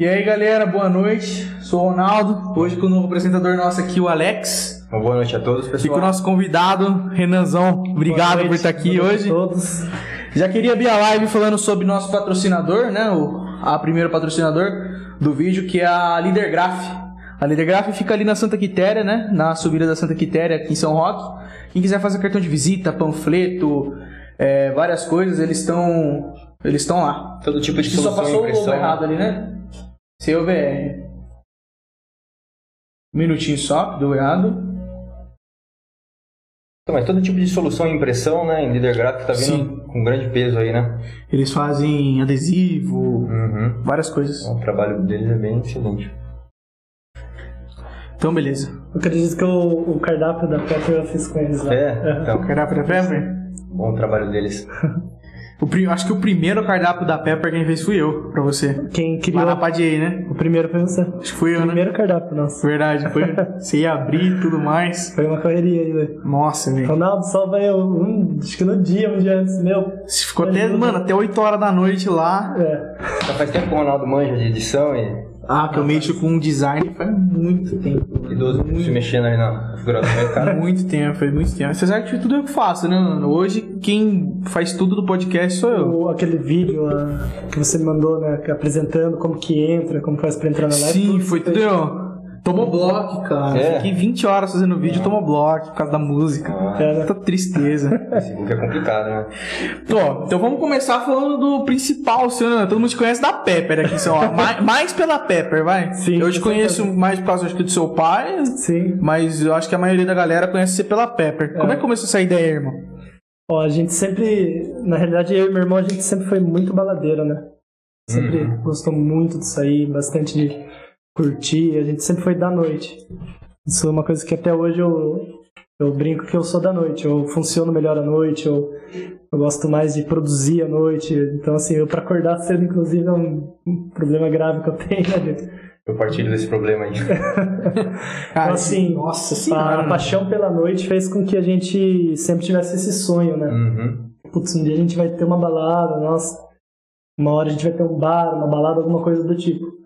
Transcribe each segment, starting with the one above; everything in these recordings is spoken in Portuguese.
E aí galera, boa noite. Sou o Ronaldo. Hoje com o novo apresentador nosso aqui, o Alex. Uma boa noite a todos, E com o pessoal. nosso convidado, Renanzão. Obrigado por estar aqui boa noite hoje. a todos. Já queria abrir a live falando sobre nosso patrocinador, né? O a primeiro patrocinador do vídeo, que é a Líder Graph. A Líder Graph fica ali na Santa Quitéria, né? Na subida da Santa Quitéria, aqui em São Roque. Quem quiser fazer cartão de visita, panfleto, é, várias coisas, eles estão eles estão lá. Todo tipo de que só solução passou o logo errado ali, né? Seu VR. Um minutinho só, errado. Então, mas todo tipo de solução em impressão, né? Em líder gráfico tá vindo Sim. com grande peso aí, né? Eles fazem adesivo, Uhum. várias coisas. O trabalho deles é bem excelente. Então, beleza. Eu acredito que o, o cardápio da Pepper eu fiz com eles lá. É, então, Cardápio da Pepper? bom o trabalho deles. O acho que o primeiro cardápio da Pepper quem fez fui eu, pra você. Quem criou Lá na Padiei, né? o primeiro foi você. Acho que fui eu, né? Primeiro cardápio, nossa. Verdade, foi. Você ia abrir e tudo mais. Foi uma correria aí, velho. Nossa, velho. Ronaldo, salva eu. Um, acho que no dia, um dia antes, meu. Você Ficou até, mano, até 8 horas da noite lá. É. Já faz tempo que o Ronaldo manja de edição e Ah, que eu mexo com design faz muito tempo. idoso se mexendo ali na figura do mercado. Muito tempo, faz muito tempo. Você sabe que tudo eu que faço, né, mano? Hoje quem faz tudo do podcast sou eu. O, aquele vídeo lá que você me mandou, né? Apresentando como que entra, como faz pra entrar na live. Sim, tudo foi tudo aí. eu. Tomou bloco, cara. É. Fiquei 20 horas fazendo vídeo, tomou bloco por causa da música. Ah, É? Puta tristeza. esse book é complicado, né? Ó, então vamos começar falando do principal, seu, né? Todo mundo te conhece da Pepper aqui, São Paulo. mais, mais pela Pepper, vai. Sim, Eu te conheço certeza. mais por causa acho que, do seu pai, Sim. mas eu acho que a maioria da galera conhece você pela Pepper. Como é que começou essa ideia, irmão? Ó, a gente sempre, na realidade, eu e meu irmão, a gente sempre foi muito baladeiro, né? Sempre Uhum. gostou muito de sair, bastante de curtir, a gente sempre foi da noite. Isso é uma coisa que até hoje eu, eu brinco que eu sou da noite, eu funciono melhor à noite, eu, eu gosto mais de produzir à noite. Então, assim, eu pra acordar cedo, inclusive, é um, um problema grave que eu tenho, né, gente? Eu partilho desse problema aí. Cara, assim, nossa A paixão pela noite fez com que a gente sempre tivesse esse sonho, né? Uhum. putz, um dia a gente vai ter uma balada, nossa, uma hora a gente vai ter um bar, uma balada, alguma coisa do tipo.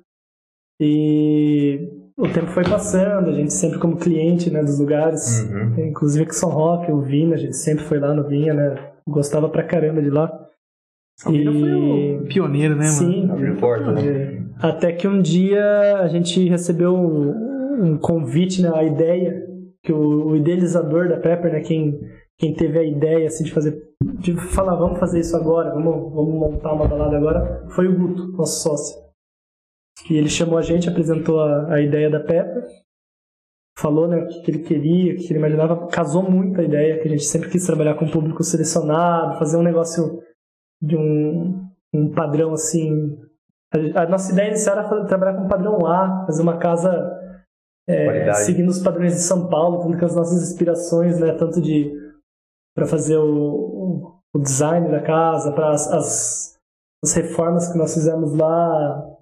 E o tempo foi passando, a gente sempre como cliente, né, dos lugares, Uhum. inclusive aqui em São Roque, o Vinha, a gente sempre foi lá no Vinha, né, gostava pra caramba de lá. O Vina foi o pioneiro, né, mano? Sim, Abriu porta, né? é, até que um dia a gente recebeu um, um convite, né, a ideia, que o, o idealizador da Pepper, né, quem, quem teve a ideia assim, de fazer, de falar, vamos fazer isso agora, vamos, vamos montar uma balada agora, foi o Guto, nosso sócio. E ele chamou a gente, apresentou a, a ideia da Pepper, falou né, o que, que ele queria, o que ele imaginava, casou muito a ideia, que a gente sempre quis trabalhar com um público selecionado, fazer um negócio de um, um padrão assim. A, a nossa ideia inicial era fa- trabalhar com um padrão A, fazer uma casa é, seguindo os padrões de São Paulo, tanto com as nossas inspirações, né, tanto de para fazer o, o, o design da casa, para as, as, as reformas que nós fizemos lá,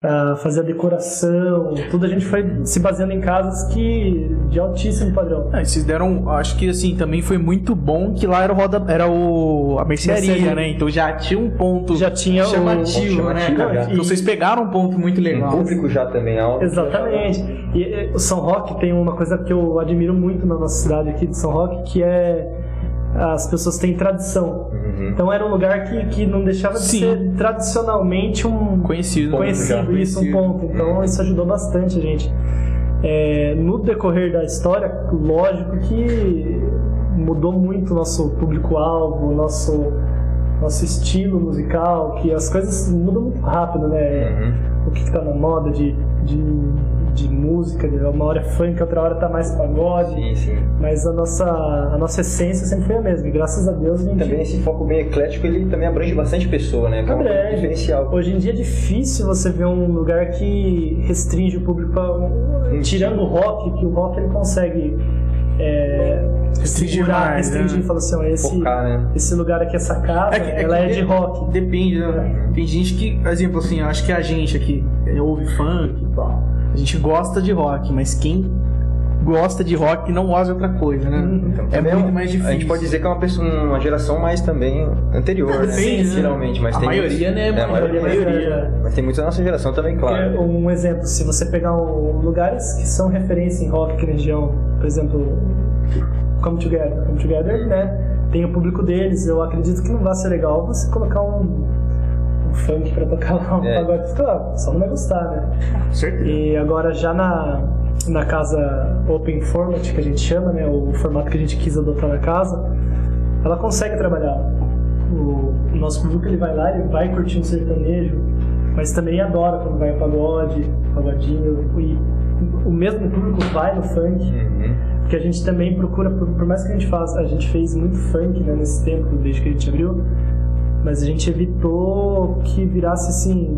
para fazer a decoração, tudo a gente foi se baseando em casas que de altíssimo padrão. E vocês deram, acho que assim, também foi muito bom que lá era o roda, era o a mercearia, Mercearia. né? Então já tinha um ponto Já tinha o- chamativo, ponto né, chamativo, já. Então vocês pegaram um ponto muito Um legal. público já também alto. Exatamente. E eh, o São Roque tem uma coisa que eu admiro muito na nossa cidade aqui de São Roque, que é as pessoas têm tradição. Uhum. Então era um lugar que, que não deixava de Sim. ser tradicionalmente um Conhecido. conhecido, isso, um ponto. Então isso ajudou bastante a gente. É, no decorrer da história, lógico que mudou muito o nosso público-alvo, nosso nosso estilo musical, que as coisas mudam muito rápido, né? Uhum. o que, que tá na moda de, de, de música, de uma hora é funk, outra hora tá mais pagode, Sim, sim. mas a nossa, a nossa essência sempre foi a mesma, e graças a Deus a gente... Também esse foco bem eclético, ele também abrange bastante pessoa, né? Que é Abrange. diferencial. Hoje em dia é difícil você ver um lugar que restringe o público, pra, tirando o rock, que o rock ele consegue é, Restringir segurar, mais, restringir, né? fala assim, ó, esse, Focar, né? esse lugar aqui, essa casa, É que- é ela que é de de- rock. Depende, né? Tem gente que, por exemplo, assim, eu acho que a gente aqui ouve funk e tal. A gente gosta de rock, mas quem gosta de rock e não gosta de outra coisa, né? Então, é também muito mais difícil. A gente pode dizer que é uma, pessoa, uma geração mais também anterior, né? Sim, sim. Geralmente, mas A tem maioria, né? É, a maioria, A maioria. Mas tem muito da nossa geração também, claro. Um exemplo, se você pegar um- lugares que são referência em rock aqui na região, por exemplo, Come Together, Come Together, né? Tem o público deles, eu acredito que não vai ser legal você colocar um, um funk pra tocar lá, um É. pagode, claro, só não vai gostar, né? Certeza. E agora já na, na casa Open Format, que a gente chama, né, o formato que a gente quis adotar na casa, ela consegue trabalhar. O, o nosso público ele vai lá, ele vai curtir um sertanejo, mas também adora quando vai pagode, pagodinho, e o mesmo público vai no funk, Uhum. porque a gente também procura, por, por mais que a gente faça, a gente fez muito funk né, nesse tempo, desde que a gente abriu, mas a gente evitou que virasse assim,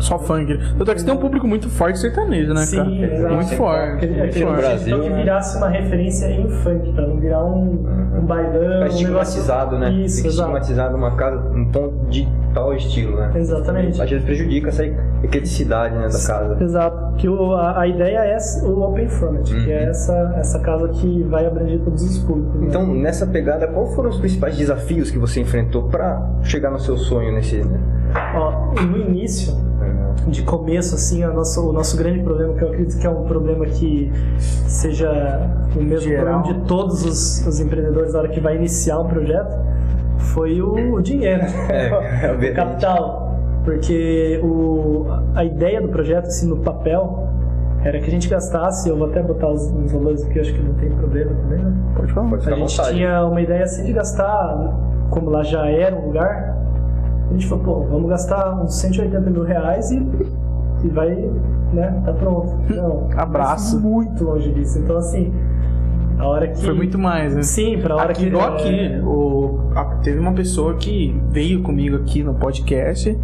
Só funk. Tanto é que você tem um público muito forte sertanejo, né, Sim, cara? exato. Muito forte. Aquele, Muito aquele forte. Brasil, então que né? virasse uma referência em funk, pra não virar um, um bailão, Tá um negócio... estigmatizado, né? Isso, Fica estigmatizado uma casa, um ponto de tal estilo, né? Exatamente. Às vezes prejudica essa ecleticidade né, da casa. Exato. Que o, a, a ideia é o Open Format, que é essa, essa casa que vai abranger todos os públicos. né? Então, nessa pegada, quais foram os principais desafios que você enfrentou para chegar no seu sonho nesse. Né? Ó, no início, de começo, assim, a nosso, o nosso grande problema, que eu acredito que é um problema que seja o mesmo Geral. problema de todos os, os empreendedores na hora que vai iniciar um projeto, foi o, o dinheiro, É, é o capital. Porque o, a ideia do projeto, assim, no papel, era que a gente gastasse, eu vou até botar os, os valores aqui, acho que não tem problema também, né? Pode falar. Pode A gente vontade. tinha uma ideia assim de gastar, como lá já era um lugar, a gente falou, pô, vamos gastar uns 180 mil reais e, e vai, né, tá pronto. Não, Abraço. muito longe disso. Então, assim, a hora que... Foi muito mais, né? Sim, pra hora aqui, que... igual é, aqui, o, a- teve uma pessoa que veio comigo aqui no podcast.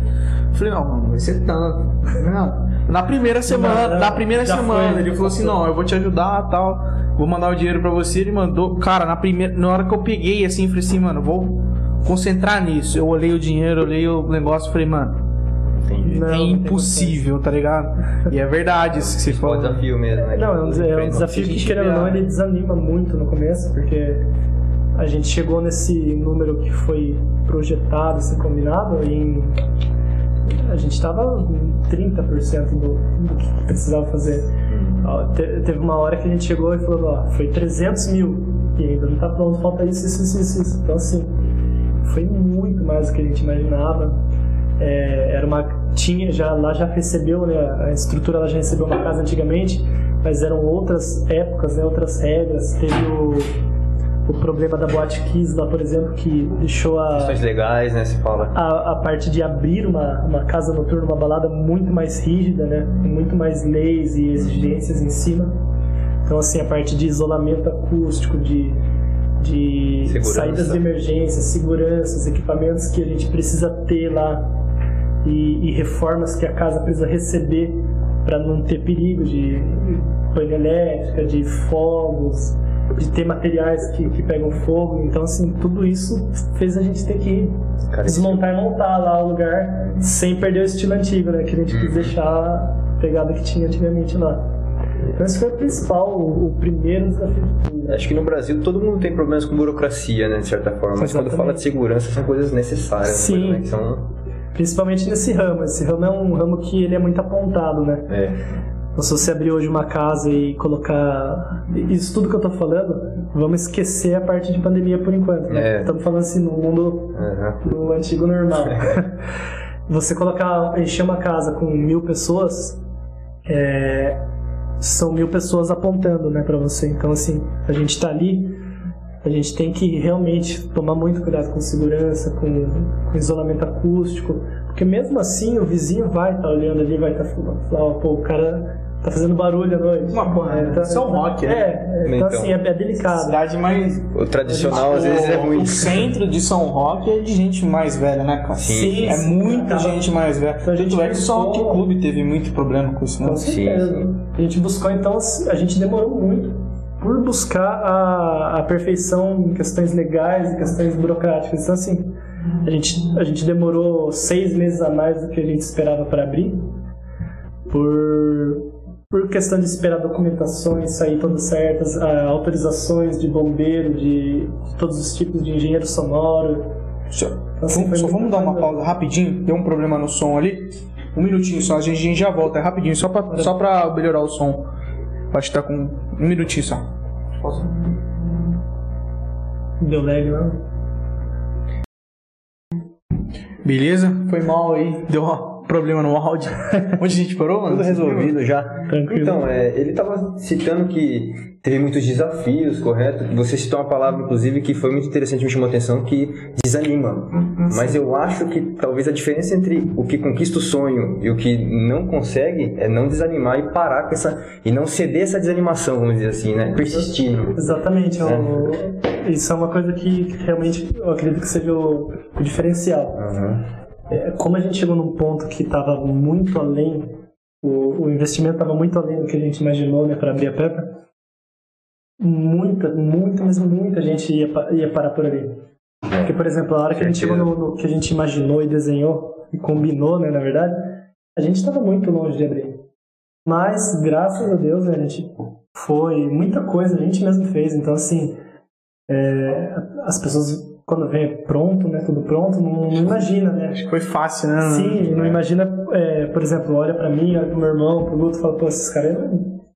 Falei, não, mano, vai ser tanto. Não. Na primeira semana, não, na primeira semana, foi, ele falou assim, não, eu vou te ajudar tal. Vou mandar o dinheiro pra você. Ele mandou. Cara, na primeira. Na hora que eu peguei assim, falei assim, mano, vou concentrar nisso. Eu olhei o dinheiro, olhei o negócio falei, mano. Não, é não tem impossível, tá ligado? E é verdade isso que você É um falou. desafio mesmo, né? Não, é um, des- é um desafio que, gente querendo ou não, ele desanima muito no começo, porque a gente chegou nesse número que foi projetado, ser combinado, em. A gente estava em 30% do, do que precisava fazer. Ó, te- teve uma hora que a gente chegou e falou: ó, foi 300 mil, e ainda não tá pronto, falta isso, isso, isso, isso. isso. Então, assim, foi muito mais do que a gente imaginava. É, era uma tinha já lá já recebeu né, a estrutura ela já recebeu uma casa antigamente mas eram outras épocas né, outras regras teve o, o problema da boate Kiss lá por exemplo que deixou a Questões legais, né? Você fala. a, a parte de abrir uma, uma casa noturna, uma balada muito mais rígida, né? Com muito mais leis e exigências em cima. Então, assim, a parte de isolamento acústico, de, de Segurança. saídas de emergência, seguranças, equipamentos que a gente precisa ter lá e, e reformas que a casa precisa receber para não ter perigo de pane elétrica, de fogos, de ter materiais que, que pegam fogo. Então, assim, tudo isso fez a gente ter que Cara, desmontar e montar lá o lugar sem perder o estilo antigo, né? Que a gente quis deixar a pegada que tinha antigamente lá. Então esse foi o principal, o, primeiro desafio de tudo. Acho que no Brasil todo mundo tem problemas com burocracia, né? De certa forma. Mas quando Exatamente. fala de segurança, são coisas necessárias. Sim. Coisas, né, que são. Principalmente nesse ramo. Esse ramo é um ramo que ele é muito apontado, né? É. Então, se você abrir hoje uma casa e colocar isso tudo que eu tô falando, vamos esquecer a parte de pandemia por enquanto. Né? É. Estamos falando assim no mundo Aham. no antigo normal. Você colocar, encher uma casa com mil pessoas, é, são mil pessoas apontando, né, para você. Então, assim, a gente tá ali, a gente tem que realmente tomar muito cuidado com segurança, com, com isolamento acústico, porque mesmo assim o vizinho vai estar olhando ali, vai estar falando, ó, pô, o cara tá fazendo barulho à noite. Uma isso é um rock, né? É, então, Então. assim, é, é delicado. Cidade mais. O tradicional às vezes é o, ruim. o centro de São Roque é de gente mais velha, né, cara? Sim. É muita Acaba- gente mais velha. Então a gente é que o Roque buscou- Clube teve muito problema com isso, né? Com Sim, certeza. sim. A gente buscou, então, a gente demorou muito por buscar a, a perfeição em questões legais e questões burocráticas. Então, assim, a gente, a gente demorou seis meses a mais do que a gente esperava para abrir, por, por questão de esperar documentações sair todas certas, ah, autorizações de bombeiro, de todos os tipos de engenheiro sonoro. Só, Assim, vamos- só vamos dar uma pausa rapidinho. Deu um problema no som ali. Um minutinho só, a gente, já volta, é rapidinho, só pra, só pra melhorar o som. Acho que tá com um minutinho só. Pausa. Deu lag, não? Beleza? Foi mal aí, deu um problema no áudio. Onde a gente parou, mano? Tudo resolvido já. Tranquilo. Então, é, ele estava citando que teve muitos desafios, correto? Você citou uma palavra, inclusive, que foi muito interessante, me chamou a atenção, que desanima. Mas eu acho que talvez a diferença entre o que conquista o sonho e o que não consegue é não desanimar e parar com essa... e não ceder essa desanimação, vamos dizer assim, né? Persistindo. Exatamente. é o- Isso é uma coisa que, que realmente eu acredito que seja o, o diferencial. Aham. É, como a gente chegou num ponto que estava muito além, o, o investimento estava muito além do que a gente imaginou né, para abrir a Pepper, muita, muita, mesmo muita gente ia, ia parar por ali. Porque, por exemplo, a hora que a gente chegou no, no que a gente imaginou e desenhou, e combinou, né, na verdade, a gente estava muito longe de abrir. Mas, graças a Deus, né, a gente foi, muita coisa a gente mesmo fez. Então, assim, é, as pessoas, quando vê pronto, né, tudo pronto, não, não imagina, né? Acho que foi fácil, né? Sim, não imagina, é, por exemplo, olha pra mim, olha pro meu irmão, pro Guto e fala, pô, esses caras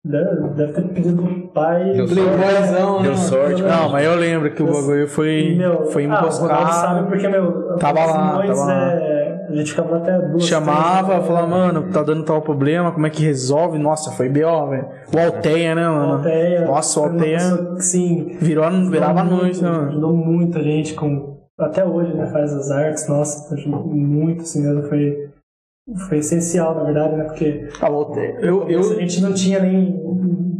deve, deve ter pedido pro pai. Deu Deu né? sorte, Não, mas eu lembro que o bagulho foi, Meu, foi ah, emboscado. sabe porque, meu, Tava as lá, tava lá. é, a gente ficava até duas Chamava, três, falava, mano, tá dando tal problema, como é que resolve? Nossa, foi B.O., velho. O Alteia, né, mano? Alteia, Nossa, o Alteia Sim, virou, virava a ajudou noite, muito, né, mano? Ajudou muito a gente com. Até hoje, né? Faz as artes, nossa, ajudou muito, assim mesmo. Foi, foi essencial, na verdade, né? Porque o Alteia. Eu, eu, a gente não tinha nem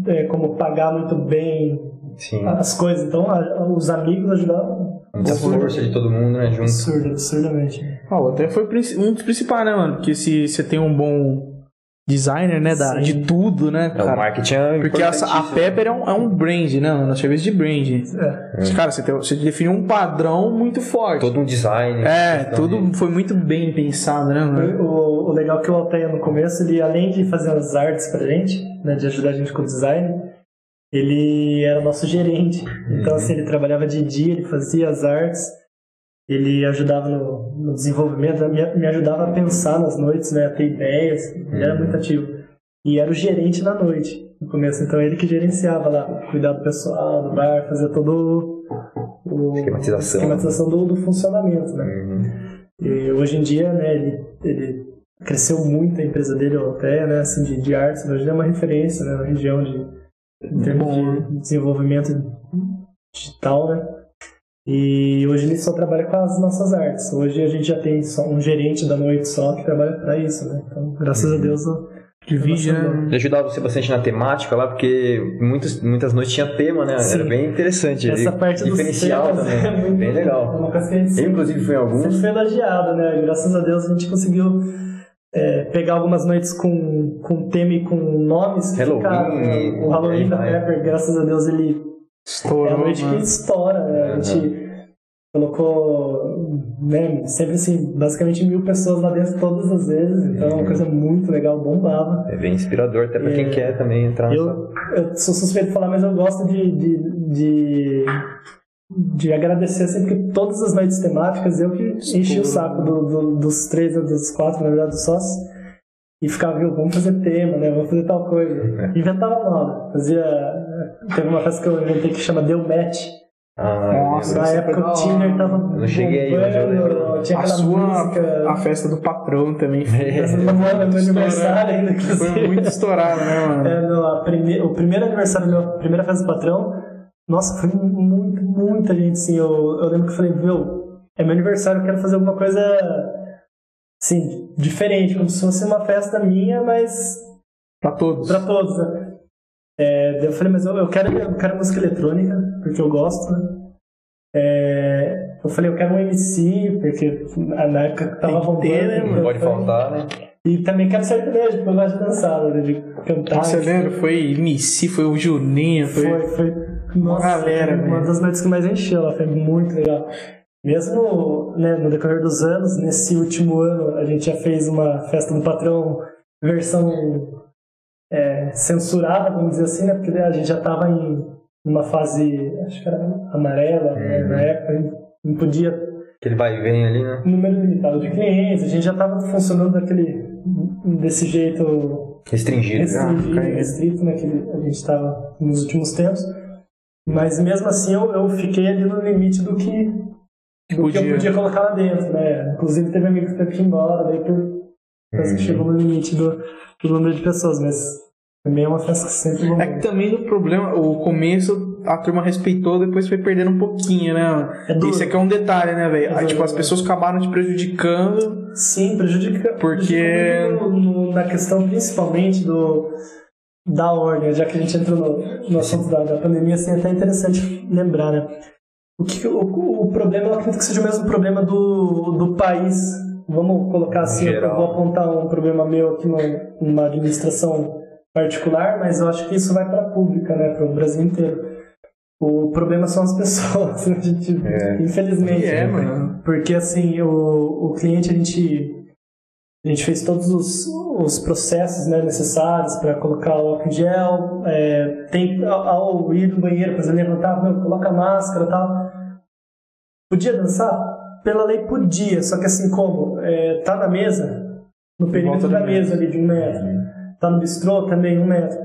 é, como pagar muito bem Sim. as coisas, então a- os amigos ajudavam. Muita força de todo mundo, né? Junto. Absurdo, absurdamente. Ah, o Alteia foi um dos principais, né, mano? Porque se você tem um bom designer, né, da, Sim. de tudo, né, É, o cara? marketing é Porque a importantíssimo. Pepper é um, é um brand, né, mano? Serviço de brand. É. Cara, você, tem, você definiu um padrão muito forte. Todo um design. É, tudo de- foi muito bem pensado, né, mano? O, o legal é que o Alteia no começo, ele além de fazer as artes pra gente, né, de ajudar a gente com o design, ele era nosso gerente. Então, assim, ele trabalhava de dia, ele fazia as artes, ele ajudava no, no desenvolvimento, me, me ajudava a pensar nas noites, né, a ter ideias, ele era muito ativo. E era o gerente na noite, no começo. Então, ele que gerenciava lá, cuidar do pessoal, do bar, fazer todo o... Esquematização. esquematização do, do funcionamento, né. Uhum. E hoje em dia, né, ele, ele cresceu muito a empresa dele, Altea, né, assim, de, de artes. Hoje ele é uma referência, né, na região de, em termos de desenvolvimento digital, né. E hoje ele só trabalha com as nossas artes. Hoje a gente já tem só um gerente da noite só que trabalha para isso, né. Então, graças a Deus, Divide, né? Ele ajudava você bastante na temática lá, porque muitas, muitas noites tinha tema, né? Sim. Era bem interessante. essa E parte dos diferencial também. é muito bem legal. uma coisa que a gente Eu, inclusive, fui em alguns. sempre foi elogiado, né? Graças a Deus a gente conseguiu é, pegar algumas noites com, com tema e com nomes que Halloween, né? O Halloween aí da. Pepper, graças a Deus, ele é a noite que mano. estoura, né? A gente colocou, né, sempre assim, basicamente mil pessoas lá dentro todas as vezes, então é uma coisa muito legal, bombava. É bem inspirador, até pra quem É. quer também entrar nessa. Eu, eu sou suspeito de falar, mas eu gosto de, de, de, de agradecer sempre que todas as noites temáticas eu que enchi o saco do, do- dos três ou dos quatro, na verdade, dos sócios. E ficava, viu, vamos fazer tema, né? Vamos fazer tal coisa. Inventava moda. Fazia. Teve uma festa que eu inventei que chama Deu Match. Ah, Nossa, Na época o Tinder tava. Eu não cheguei aí, mas eu lembro. Tinha A sua, música. a festa do patrão também. Essa do meu meu aniversário ainda, inclusive. Foi muito estourado, né, mano? É, não, a prime... o primeiro aniversário meu, a primeira festa do patrão, nossa, foi muito, muita gente, assim, eu, eu lembro que eu falei, meu, é meu aniversário, eu quero fazer alguma coisa, assim, diferente, como se fosse uma festa minha, mas Pra todos. pra todos, né? É, eu falei, mas eu, eu, quero, eu quero música eletrônica, porque eu gosto, né? É, eu falei, eu quero um MC, porque na época que tava ter, né, Não pode falei, faltar, né? E também quero sertanejo, porque eu gosto de dançar, né, de cantar. Eu lembro, foi MC, foi o Juninho, foi. Foi, foi. Nossa, galera, uma velho. das noites que mais encheu lá, foi muito legal. Mesmo né, no decorrer dos anos, nesse último ano, a gente já fez uma festa do patrão versão é, censurada, vamos dizer assim, né? Porque a gente já estava em uma fase, acho que era amarela, né? Uhum. na época, a gente não podia Aquele vai e vem ali, né? número limitado de clientes, a gente já estava funcionando daquele, desse jeito Restringido. restringido, Ah, restrito, né, que a gente estava nos últimos tempos. Mas mesmo assim eu, eu fiquei ali no limite do que, do que eu Podia. podia colocar lá dentro, né? Inclusive teve amigo que teve que ir embora, daí por parece que Uhum. chegou no limite do, do número de pessoas, mas também é uma festa que sempre vou É que também no problema, o começo a turma respeitou, depois foi perdendo um pouquinho, né? É. Esse aqui é um detalhe, né, velho? Aí, tipo, as pessoas acabaram te prejudicando. Sim, prejudica. Porque- prejudica no- no- na questão principalmente do da ordem, já que a gente entrou no, no assunto da, da pandemia, assim, é até interessante lembrar, né? O, que, o, o problema, eu acredito que seja o mesmo problema do, do país. Vamos colocar assim, eu vou apontar um problema meu aqui no, numa administração particular, mas eu acho que isso vai para a pública, né, para o Brasil inteiro. O problema são as pessoas, a gente, É. infelizmente. É, né? mano. Porque assim, o, o cliente a gente, a gente fez todos os, os processos né, necessários para colocar o álcool em gel. é, tem, ao, ao ir no banheiro, exemplo, levantar, coloca a máscara e tal. Podia dançar? Pela lei podia, só que assim como? É, tá na mesa, no perímetro da da mesa ali de um metro. Tá no bistrô também um metro.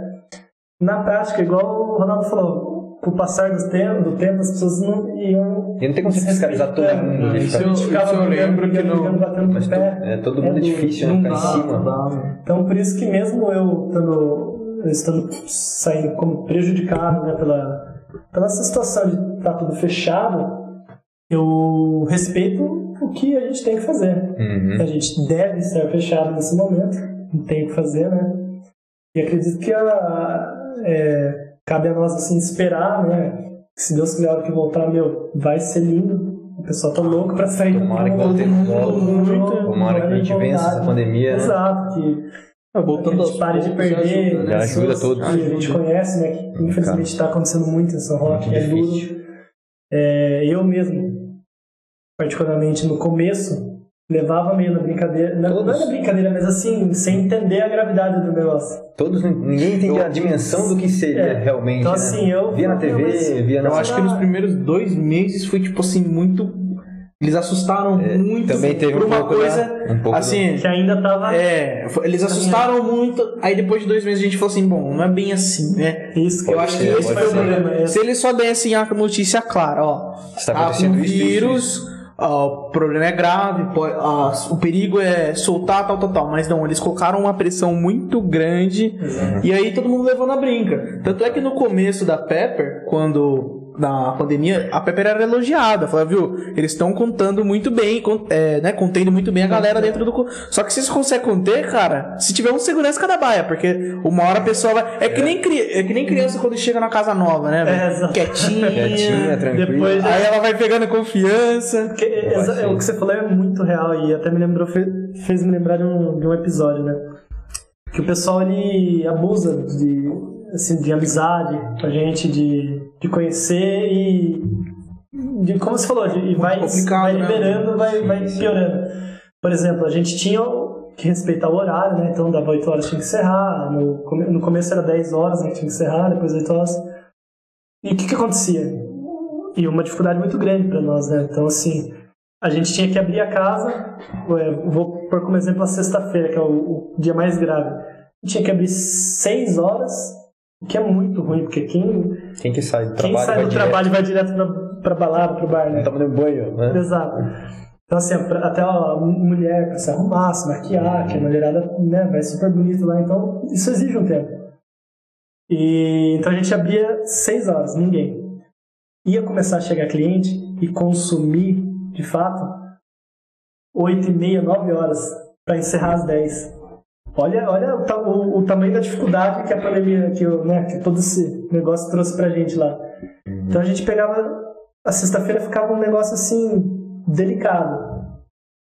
Na prática, igual o Ronaldo falou, com o passar do tempo, do tempo as pessoas não iam E não tem como você fiscalizar todo mundo. né? Isso eu- isso eu lembro que não- brigando, batendo no Mas pé. é, todo mundo é difícil, né? Não Ficar em dá, cima. não dá. Então, por isso que mesmo eu estando, eu estando saindo como prejudicado né, pela, pela essa situação de estar tudo fechado, eu respeito o que a gente tem que fazer. Uhum. A gente deve estar fechado nesse momento, não tem o que fazer, né? E acredito que a, é, cabe a nós assim esperar, né? Se Deus quiser a hora que voltar, meu, vai ser lindo. O pessoal tá louco pra sair. Tomara que Todo volte logo. Tomara que a gente vença essa pandemia, né? Exato, que Ah, Voltando a gente pare de perder ajuda, né? Ajuda todos. que a gente conhece, né? Que infelizmente está acontecendo muito em São Roque, Muito é duro. É, eu mesmo, particularmente no começo, levava meio na brincadeira. Não, não é na brincadeira, mas assim, sem entender a gravidade do negócio. Todos, ninguém entende a dimensão do que seria É. realmente. Então né? assim, eu. Via na TV, mas- via na Eu acho que nos primeiros dois meses foi, tipo assim, muito. Eles assustaram muito É, Também teve por um uma pouco coisa. da, um pouco assim, Que ainda tava. é, eles assustaram muito. Aí depois de dois meses a gente falou assim: bom, não é bem assim, né? Isso que Eu acho que ser, esse pode foi o problema. É. Se eles só dessem a notícia clara, ó. Está Tá com acontecendo isso, isso, vírus, o problema é grave, ah, o perigo é soltar, tal, tal, tal. Mas não, eles colocaram uma pressão muito grande e aí todo mundo levou na brinca. Tanto é que no começo da Pepper, quando na pandemia, a Pepper era elogiada. Falava, viu, eles estão contando muito bem, é, né, contendo muito bem a galera dentro do. Só que se vocês conseguem conter, cara, se tiver um segurança cada baia, porque uma hora a pessoa vai. É que nem, cri- é que nem criança quando chega na casa nova, né? É. Quietinha. Quietinha, tranquila. Depois- Aí ela vai pegando confiança. Porque, exa- ser. o que você falou é muito real e até me lembrou, fe- fez me lembrar de um, de um episódio, né? Que o pessoal ele abusa de, assim, de amizade com a gente, de, de conhecer e. De, como você falou, e vai, vai né? liberando, vai, Sim, vai sim. piorando. Por exemplo, a gente tinha que respeitar o horário, né? Então dava 8 horas tinha que encerrar. No, no começo era 10 horas, né? que Tinha que encerrar, depois 8 horas. E o que, que acontecia? E uma dificuldade muito grande para nós, né? Então, assim, a gente tinha que abrir a casa. Vou pôr como exemplo a sexta-feira, que é o, o dia mais grave. A gente tinha que abrir 6 horas, o que é muito ruim, porque quem, Quem que sai do quem trabalho sai vai do direto, trabalho vai direto pra, pra balada, pro bar, né? toma um banho, né? Exato. Então, assim, até a mulher pra se arrumar, se maquiar, que a mulherada né, vai super bonita lá, então isso exige um tempo. E, então a gente abria seis horas, ninguém. Ia começar a chegar cliente e consumir, de fato, oito e meia, nove horas, para encerrar às dez. Olha, olha o, o- o tamanho da dificuldade que a pandemia, que, o, né, que todo esse negócio trouxe pra gente lá. Então a gente pegava. A sexta-feira ficava um negócio assim, delicado.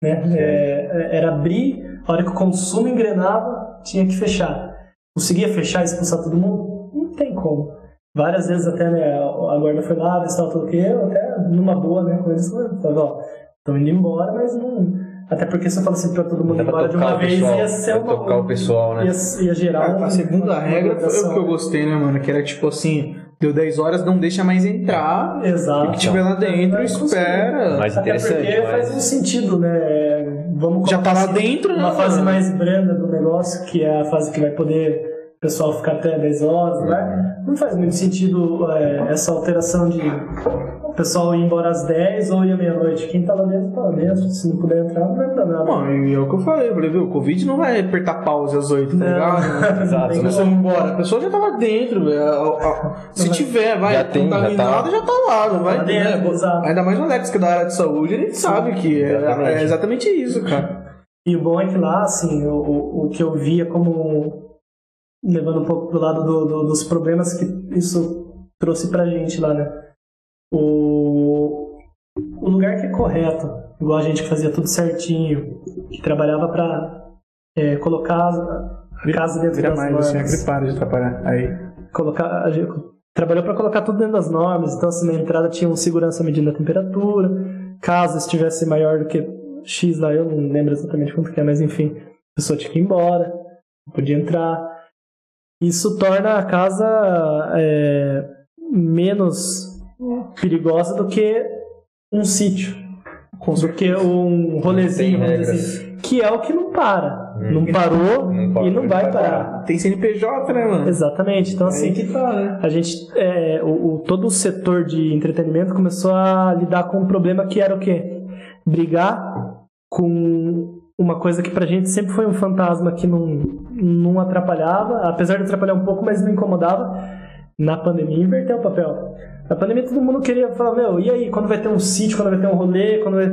Né? É, era abrir, a hora que o consumo engrenava, tinha que fechar. Conseguia fechar e expulsar todo mundo? Não tem como. Várias vezes até né, a guarda foi lá, estava tudo ok, eu até numa boa, né? Com eles, falava, ó, estão indo embora, mas não, Até porque se eu falo assim pra todo mundo embora de uma o vez, pessoal, ia ser uma. tocar o pessoal, né? Ia, ia gerar um, A segunda uma regra foi o que eu gostei, né, mano? Que era tipo assim, deu 10 horas, não deixa mais entrar. Exato. E que tiver lá dentro, espera. Mais Até interessante, porque mas- faz um sentido, né? Vamos Já tá lá assim, dentro, né, Uma fase mais branda do negócio, que é a fase que vai poder o pessoal ficar até 10 horas, né? Não faz muito sentido é, essa alteração de o pessoal ir embora às 10 ou ir à meia-noite. Quem tá lá dentro, tá lá dentro. Se não puder entrar, não vai dar nada. Mano, e é o que eu falei, eu falei, viu? O Covid não vai apertar pause às 8, tá Não. ligado? Exato, Se né? ir embora, a pessoa já tá lá dentro, a- Se tiver, vai, Já tem, já tá- já tá lá, não vai Tá dentro, né? exato. Ainda mais o Alex, que é da área de saúde, ele sabe que é Exatamente. é exatamente isso, cara. E o bom é que lá, assim, o, o, o que eu via como. Levando um pouco pro lado do- do- dos problemas que isso trouxe pra gente lá, né? O, o lugar que é correto, igual a gente que fazia tudo certinho, que trabalhava pra é, colocar a casa dentro Vira das mais, assim, normas. é que para de atrapalhar. Aí. colocar a gente trabalhou para colocar tudo dentro das normas então assim na entrada tinha um segurança medindo a temperatura caso estivesse maior do que x lá eu não lembro exatamente quanto que é mas enfim a pessoa tinha que ir embora não podia entrar isso torna a casa é, menos perigosa do que um sítio do que um rolezinho vamos dizer assim, que é o que não para não parou Não parou, e não vai vai parar Tem CNPJ, né, mano? Exatamente. Então, assim, que tá, né? a gente, é, o, o- todo o setor de entretenimento começou a lidar com um problema que era o quê? Brigar com uma coisa que pra gente sempre foi um fantasma que não, não atrapalhava, apesar de atrapalhar um pouco, mas não incomodava. Na pandemia inverteu o papel. Na pandemia todo mundo queria falar, meu, e aí, quando vai ter um sítio, quando vai ter um rolê, quando vai...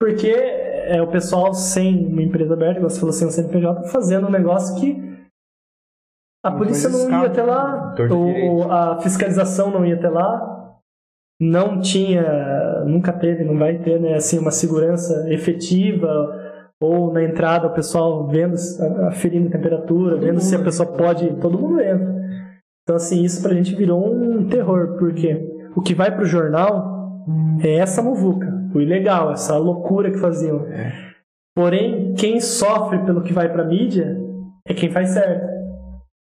Porque é o pessoal sem uma empresa aberta, você falou, sem um CNPJ, fazendo um negócio que a Não polícia não ia até lá, Torto o- direito. a fiscalização não ia até lá, não tinha, nunca teve, não vai ter, né, assim, uma segurança efetiva ou na entrada o pessoal vendo, a- aferindo a temperatura, vendo se a pessoa pode, todo mundo entra. Então, assim, isso pra gente virou um terror, porque o que vai pro jornal é essa muvuca, o ilegal, essa loucura que faziam. Porém, quem sofre pelo que vai pra mídia é quem faz certo.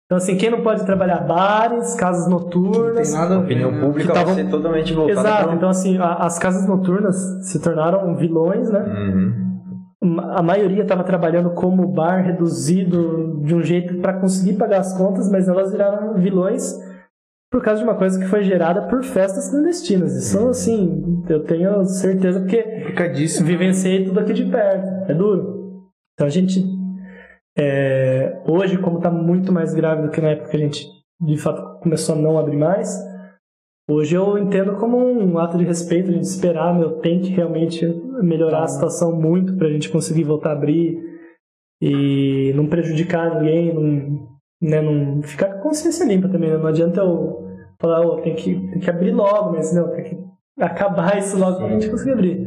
Então, assim, quem não pode trabalhar bares, casas Não noturnas. tem nada a ver. opinião né? pública Que vai tavam- ser totalmente voltada Exato, pra... então assim, a- as casas noturnas se tornaram vilões, né? Uhum. A maioria estava trabalhando como bar reduzido de um jeito para conseguir pagar as contas, mas elas viraram vilões por causa de uma coisa que foi gerada por festas clandestinas. Isso, assim, eu tenho certeza porque Complicadíssimo. vivenciei tudo aqui de perto. É duro. Então a gente. é, hoje, como está muito mais grave do que na época que a gente de fato começou a não abrir mais, hoje eu entendo como um ato de respeito, a gente esperar, meu, tem que realmente melhorar a situação muito para a gente conseguir voltar a abrir e não prejudicar ninguém, não, né, não ficar com a consciência limpa também. né? Não adianta eu falar, ô, tem, que, tem que abrir logo, mas não, tem que acabar isso logo para a gente conseguir abrir.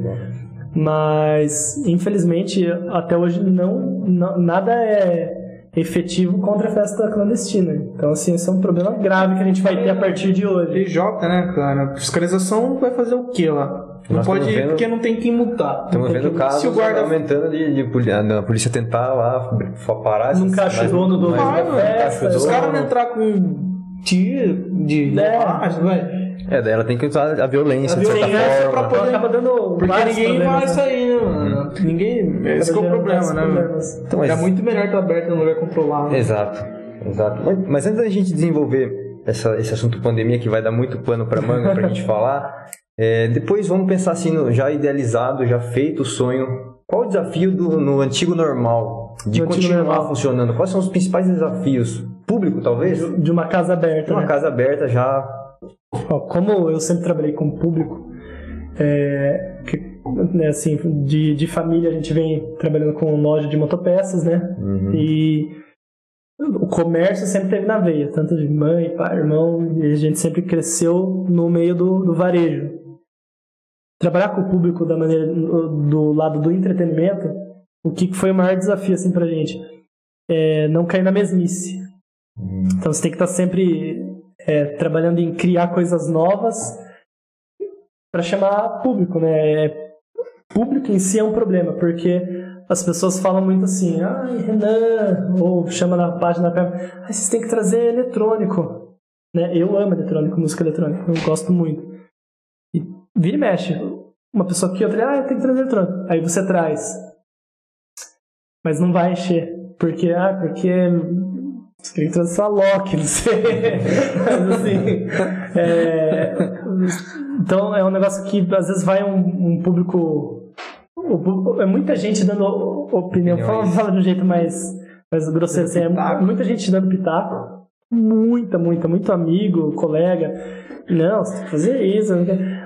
Mas, infelizmente, até hoje não, não- nada é efetivo contra a festa clandestina. Então, assim, esse é um problema grave que a gente vai ter a partir de hoje. PJ, né, cara? Fiscalização vai fazer o quê lá? Não Nós pode ir vendo- porque não tem quem multar. Estamos vendo casos Se o guarda aumentando de, de poli- a polícia tentar lá parar Nunca acha mas- o dono do- mano. festa, Se os caras não entrar com tiro de É. vai. É, daí ela tem que usar a violência, A de certa violência forma. pra poder- acaba dando Porque ninguém vai né? sair, né, mano? Ninguém. Esse é o problema, né, problemas. Então, mas- É muito melhor estar aberto num lugar controlado. Exato, exato. Mas, mas antes da gente desenvolver essa, esse assunto pandemia, que vai dar muito pano pra manga pra gente falar, é, depois vamos pensar assim, no, já idealizado, já feito o sonho. Qual o desafio do, no antigo normal? De No continuar normal. funcionando? Quais são os principais desafios? Público, talvez? De uma casa aberta. Uma né? casa aberta já. Ó, como eu sempre trabalhei com público, é, que, né, assim, de, de família a gente vem trabalhando com loja de motopeças, né? Uhum. E o comércio sempre teve na veia, tanto de mãe, pai, irmão, e a gente sempre cresceu no meio do, do varejo. Trabalhar com o público da maneira do lado do entretenimento, o que foi o maior desafio assim pra gente? É não cair na mesmice. Então você tem que estar sempre é, trabalhando em criar coisas novas para chamar público, né? É, Público em si é um problema, porque as pessoas falam muito assim, ai, Renan, ou chama na página da ah, vocês têm que trazer eletrônico. Né? Eu amo eletrônico, música eletrônica, eu gosto muito. E vira e mexe. Uma pessoa aqui, outra, ah, tem que trazer eletrônico. Aí você traz. Mas não vai encher. Porque, ah, porque você tem que sua Loki, não sei. Mas assim. É... Então é um negócio que às vezes vai um, um público. É muita gente dando opinião. Fala, fala de um jeito mais, mais grosseiro. Assim, é muita gente dando pitaco. Muita, muita, muito amigo, colega. Não, você tem que fazer isso.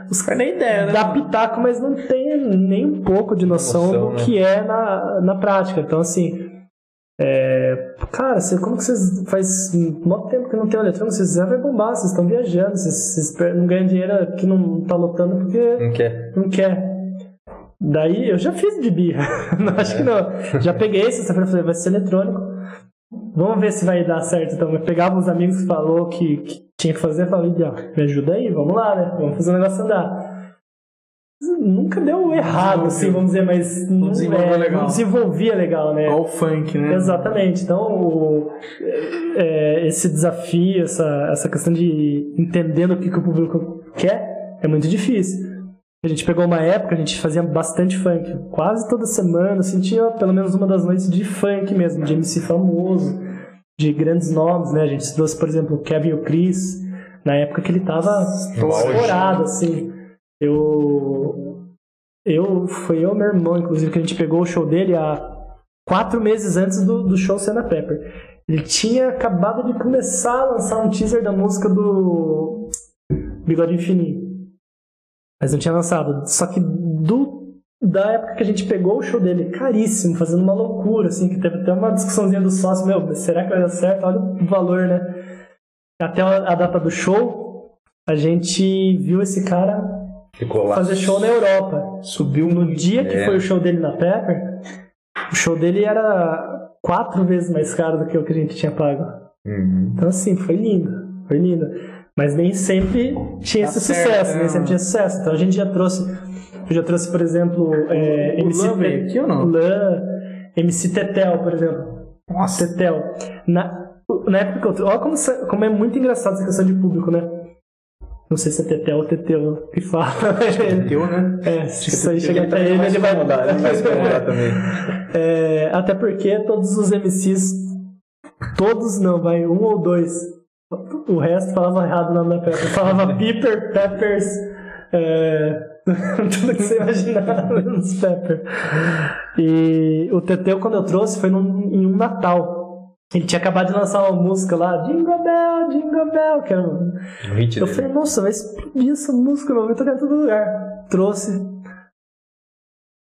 Os caras nem ideia, né? Dá pitaco, mas não tem nem um pouco de noção, noção do né? que é na, na prática. Então, assim, é, cara, você, como que vocês faz muito tempo que não tem eletrônico, vocês já vai bombar, vocês estão viajando, vocês, não ganham dinheiro aqui não tá lotando porque não quer. Não quer. Daí eu já fiz de birra, não, acho é. que não. Já peguei esse, falei, vai ser eletrônico. Vamos ver se vai dar certo. Então, eu pegava uns amigos que falou que, que tinha que fazer, falei, me ajuda aí, vamos lá, né? Vamos fazer o negócio andar nunca deu errado, assim, vamos dizer, mas não, desenvolvia, é, legal. não desenvolvia legal, né? Igual o funk, né? Exatamente. Então, o, é, esse desafio, essa, essa questão de entendendo o que, que o público quer, é muito difícil. A gente pegou uma época, a gente fazia bastante funk. Quase toda semana, assim, tinha pelo menos uma das noites de funk mesmo, de MC famoso, de grandes nomes, né? A gente trouxe, por exemplo, o Kevin e o Chris, na época que ele tava estourado, assim. Eu. Eu. Foi eu meu irmão, inclusive, que a gente pegou o show dele há quatro meses antes do, do show Senna Pepper. Ele tinha acabado de começar a lançar um teaser da música do Bigode Infinito. Mas não tinha lançado. Só que do da época que a gente pegou o show dele, caríssimo, fazendo uma loucura, assim, que teve até uma discussãozinha do sócio, meu, será que vai dar certo? Olha o valor, né? Até a data do show, a gente viu esse cara fazer show na Europa. Subiu no dia que é. foi o show dele na Pepper. O show dele era quatro vezes mais caro do que o que a gente tinha pago. Uhum. Então, assim, foi lindo. Foi lindo. Mas nem sempre tinha tá esse certo, sucesso, nem sempre tinha sucesso. Então a gente já trouxe. Eu já trouxe, por exemplo, é, o MC veio aqui ou não? Lan, MC Tetel, por exemplo. Nossa. Tetel. Na, na época. Olha como, como é muito engraçado essa questão de público, né? Não sei se é Tetel ou Teteu que fala. Teteu, né? É, se isso aí chegar até ele, ele vai mudar. Ele vai se também. É, até porque todos os MCs, todos não, vai, um ou dois. O resto falava errado o nome da. Falava Piper, Peppers, é, tudo que você imaginar menos Pepper. E o Teteu, quando eu trouxe, foi num, em um Natal. Ele tinha acabado de lançar uma música lá, Jingle Bell, Jingle Bell, que era um... hit Eu falei, nossa, vai explodir essa música, eu vou tocar em todo lugar. Trouxe.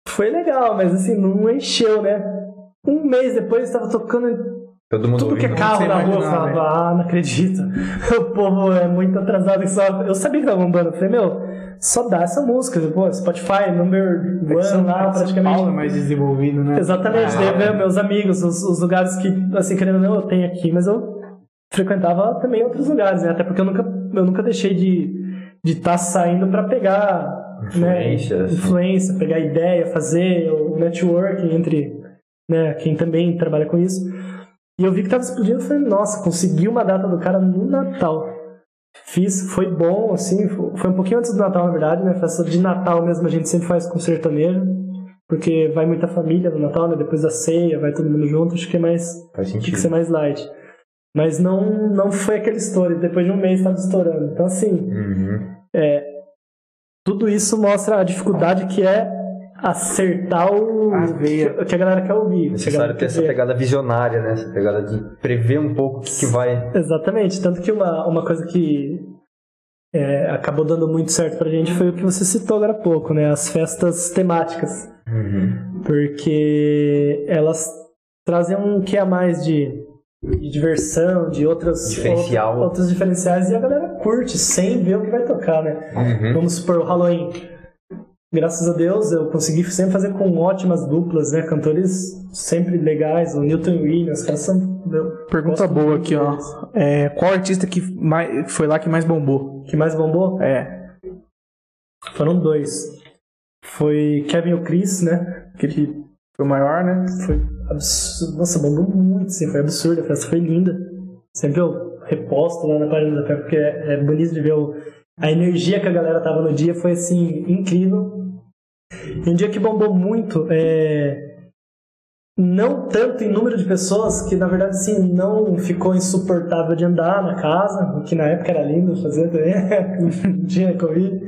Foi legal, mas assim, não encheu, né? Um mês depois estava tocando Todo mundo Tudo que é carro na rua, eu falava, né? ah, não acredito. o povo é muito atrasado. Só... Eu sabia que tava bombando. Eu falei, meu, só dá essa música. Pô, Spotify, number one lá, praticamente. Paulo é mais desenvolvido, né? Exatamente. Ah, daí, meus amigos, os, os, lugares que, assim, querendo ou não, eu tenho aqui, mas eu frequentava também outros lugares, né? Até porque eu nunca, eu nunca deixei de de estar tá saindo para pegar influência, né, influência, pegar ideia, fazer o networking entre né, quem também trabalha com isso. E eu vi que tava explodindo e falei, nossa, consegui uma data do cara no Natal. Fiz, foi bom, assim, foi um pouquinho antes do Natal, na verdade, né? Festa de Natal mesmo a gente sempre faz com sertanejo, porque vai muita família no Natal, né? Depois da ceia, vai todo mundo junto, acho que é mais. Faz sentido. Tem que ser mais light. Mas não, não foi aquele story, depois de um mês estava estourando. Então, assim, uhum. é, tudo isso mostra a dificuldade que é acertar o a que, que a galera quer ouvir. É necessário ter essa pegada visionária, né? Essa pegada de prever um pouco o que, que vai. Exatamente. Tanto que uma, uma coisa que é, acabou dando muito certo pra gente foi o que você citou agora há pouco, né? As festas temáticas. Uhum. Porque elas trazem um que a mais de, de diversão, de outras, Diferencial. outros diferenciais e a galera curte sem ver o que vai tocar, né? Uhum. Vamos supor o Halloween graças a Deus eu consegui sempre fazer com ótimas duplas, né? Cantores sempre legais, o Newton Williams, os caras são. Pergunta boa aqui, ó. É, qual artista que mais, foi lá que mais bombou? Que mais bombou? É. Foram dois. Foi Kevin e o Chris, né? Aquele Foi o maior, né? Foi absurdo. Nossa, bombou muito, assim, foi absurdo. A festa foi linda. Sempre eu reposto lá na página da festa, porque é, é bonito de ver o, a energia que a galera tava no dia, foi assim, incrível. Um dia que bombou muito, é, não tanto em número de pessoas, que na verdade assim, não ficou insuportável de andar na casa, o que na época era lindo fazer também, tinha Covid,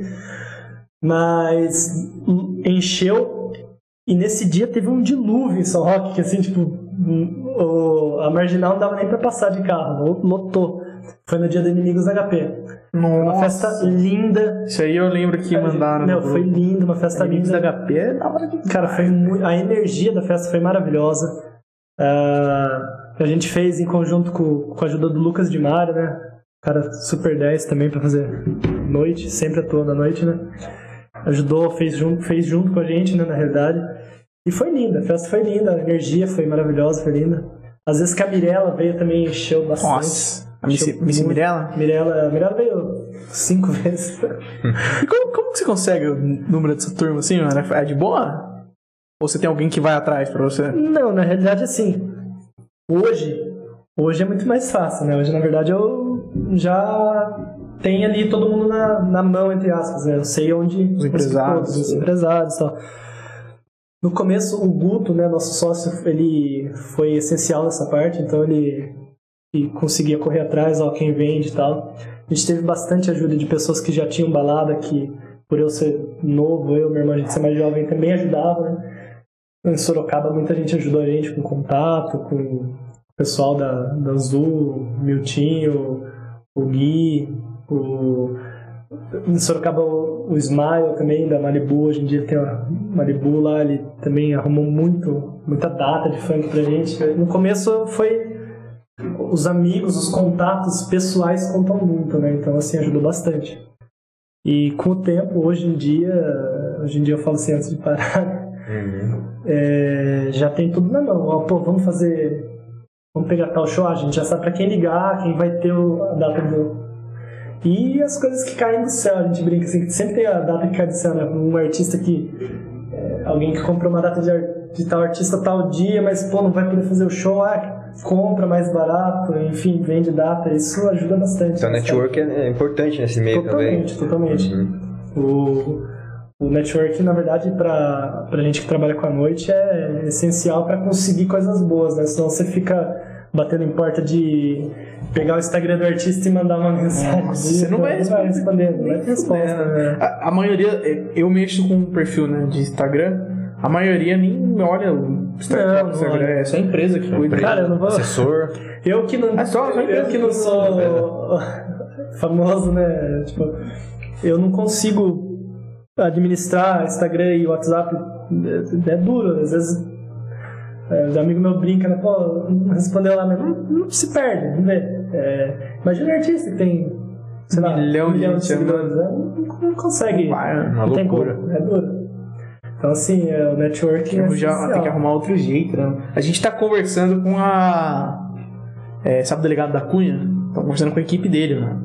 mas encheu e nesse dia teve um dilúvio em São Roque, que assim, tipo, o, a marginal não dava nem pra passar de carro, lotou. Foi no dia do Inimigos HP. Nossa. Uma festa linda. Isso aí eu lembro que mandaram. Meu, foi lindo, uma festa Inimigos linda. da HP é da hora Cara, foi muito, a energia da festa foi maravilhosa. Ah, a gente fez em conjunto com, com a ajuda do Lucas de Mário, né? Cara super 10 também pra fazer noite, sempre atuando à noite, né? Ajudou, fez junto, fez junto com a gente, né, na realidade. E foi linda, a festa foi linda, a energia foi maravilhosa, foi linda. Às vezes que a Mirella veio também encheu bastante. Nossa. A Missy muito. Mirella? Mirella, Mirella veio cinco vezes. Como, como que você consegue o número dessa turma assim, mano? É de boa? Ou você tem alguém que vai atrás pra você? Não, na realidade, assim, hoje, hoje é muito mais fácil, né? Hoje, na verdade, eu já tenho ali todo mundo na, na mão, entre aspas, né? Eu sei onde... Os empresários. Os empresários e tal. No começo, o Guto, né, nosso sócio, ele foi essencial nessa parte, então ele, ele conseguia correr atrás, ó, quem vende e tal. A gente teve bastante ajuda de pessoas que já tinham balada, que por eu ser novo, eu, meu irmão, a gente ser mais jovem, também ajudava, né? Em Sorocaba, muita gente ajudou a gente com contato, com o pessoal da, da Azul, Miltinho, o Gui, o... Em Sorocaba, o, o Smile também, da Malibu, hoje em dia tem a Malibu lá, ele também arrumou muito, muita data de funk pra gente. No começo foi os amigos, os contatos pessoais contam muito, né? Então, assim, ajudou bastante. E com o tempo, hoje em dia, hoje em dia eu falo assim, antes de parar, é, já tem tudo na mão. Ó, pô, vamos fazer. Vamos pegar tal show, ah, a gente já sabe pra quem ligar, quem vai ter o- a data do. E as coisas que caem do céu, a gente brinca assim, sempre tem a data que cai do céu, né? Um artista que. é, alguém que comprou uma data de, de tal artista tal dia, mas pô, não vai poder fazer o show, ah, compra mais barato, enfim, vende data, isso ajuda bastante. Então, network é, é importante nesse meio também. Totalmente, totalmente. Uhum. O, o network, na verdade, para a gente que trabalha com a noite, é essencial para conseguir coisas boas, né? Senão você fica batendo em porta de pegar o Instagram do artista e mandar uma mensagem. Nossa, você não vai responder, responder, não vai ter resposta. né? A, a maioria, eu mexo com um perfil né, de Instagram, a maioria nem olha o Instagram, Não, não é só a empresa que cuida. Cara, eu não vou. Assessor. Eu que não, É só- só eu empresa que não sou famoso, né? Tipo, eu não consigo administrar Instagram e WhatsApp. É, é duro, às vezes. É, os amigos meus brincam, né? Pô, não respondeu lá, mas não, não se perde, não vê. É, imagina um artista que tem, sei lá, Milhão um de milhão de seguidores, né? não, não consegue. Vai, Uma não tem loucura. como, é duro. Então, assim, é, o networking é Eu já tem que arrumar outro jeito, né? A gente tá conversando com a. é, sabe o delegado da Cunha? Tá conversando com a equipe dele, né?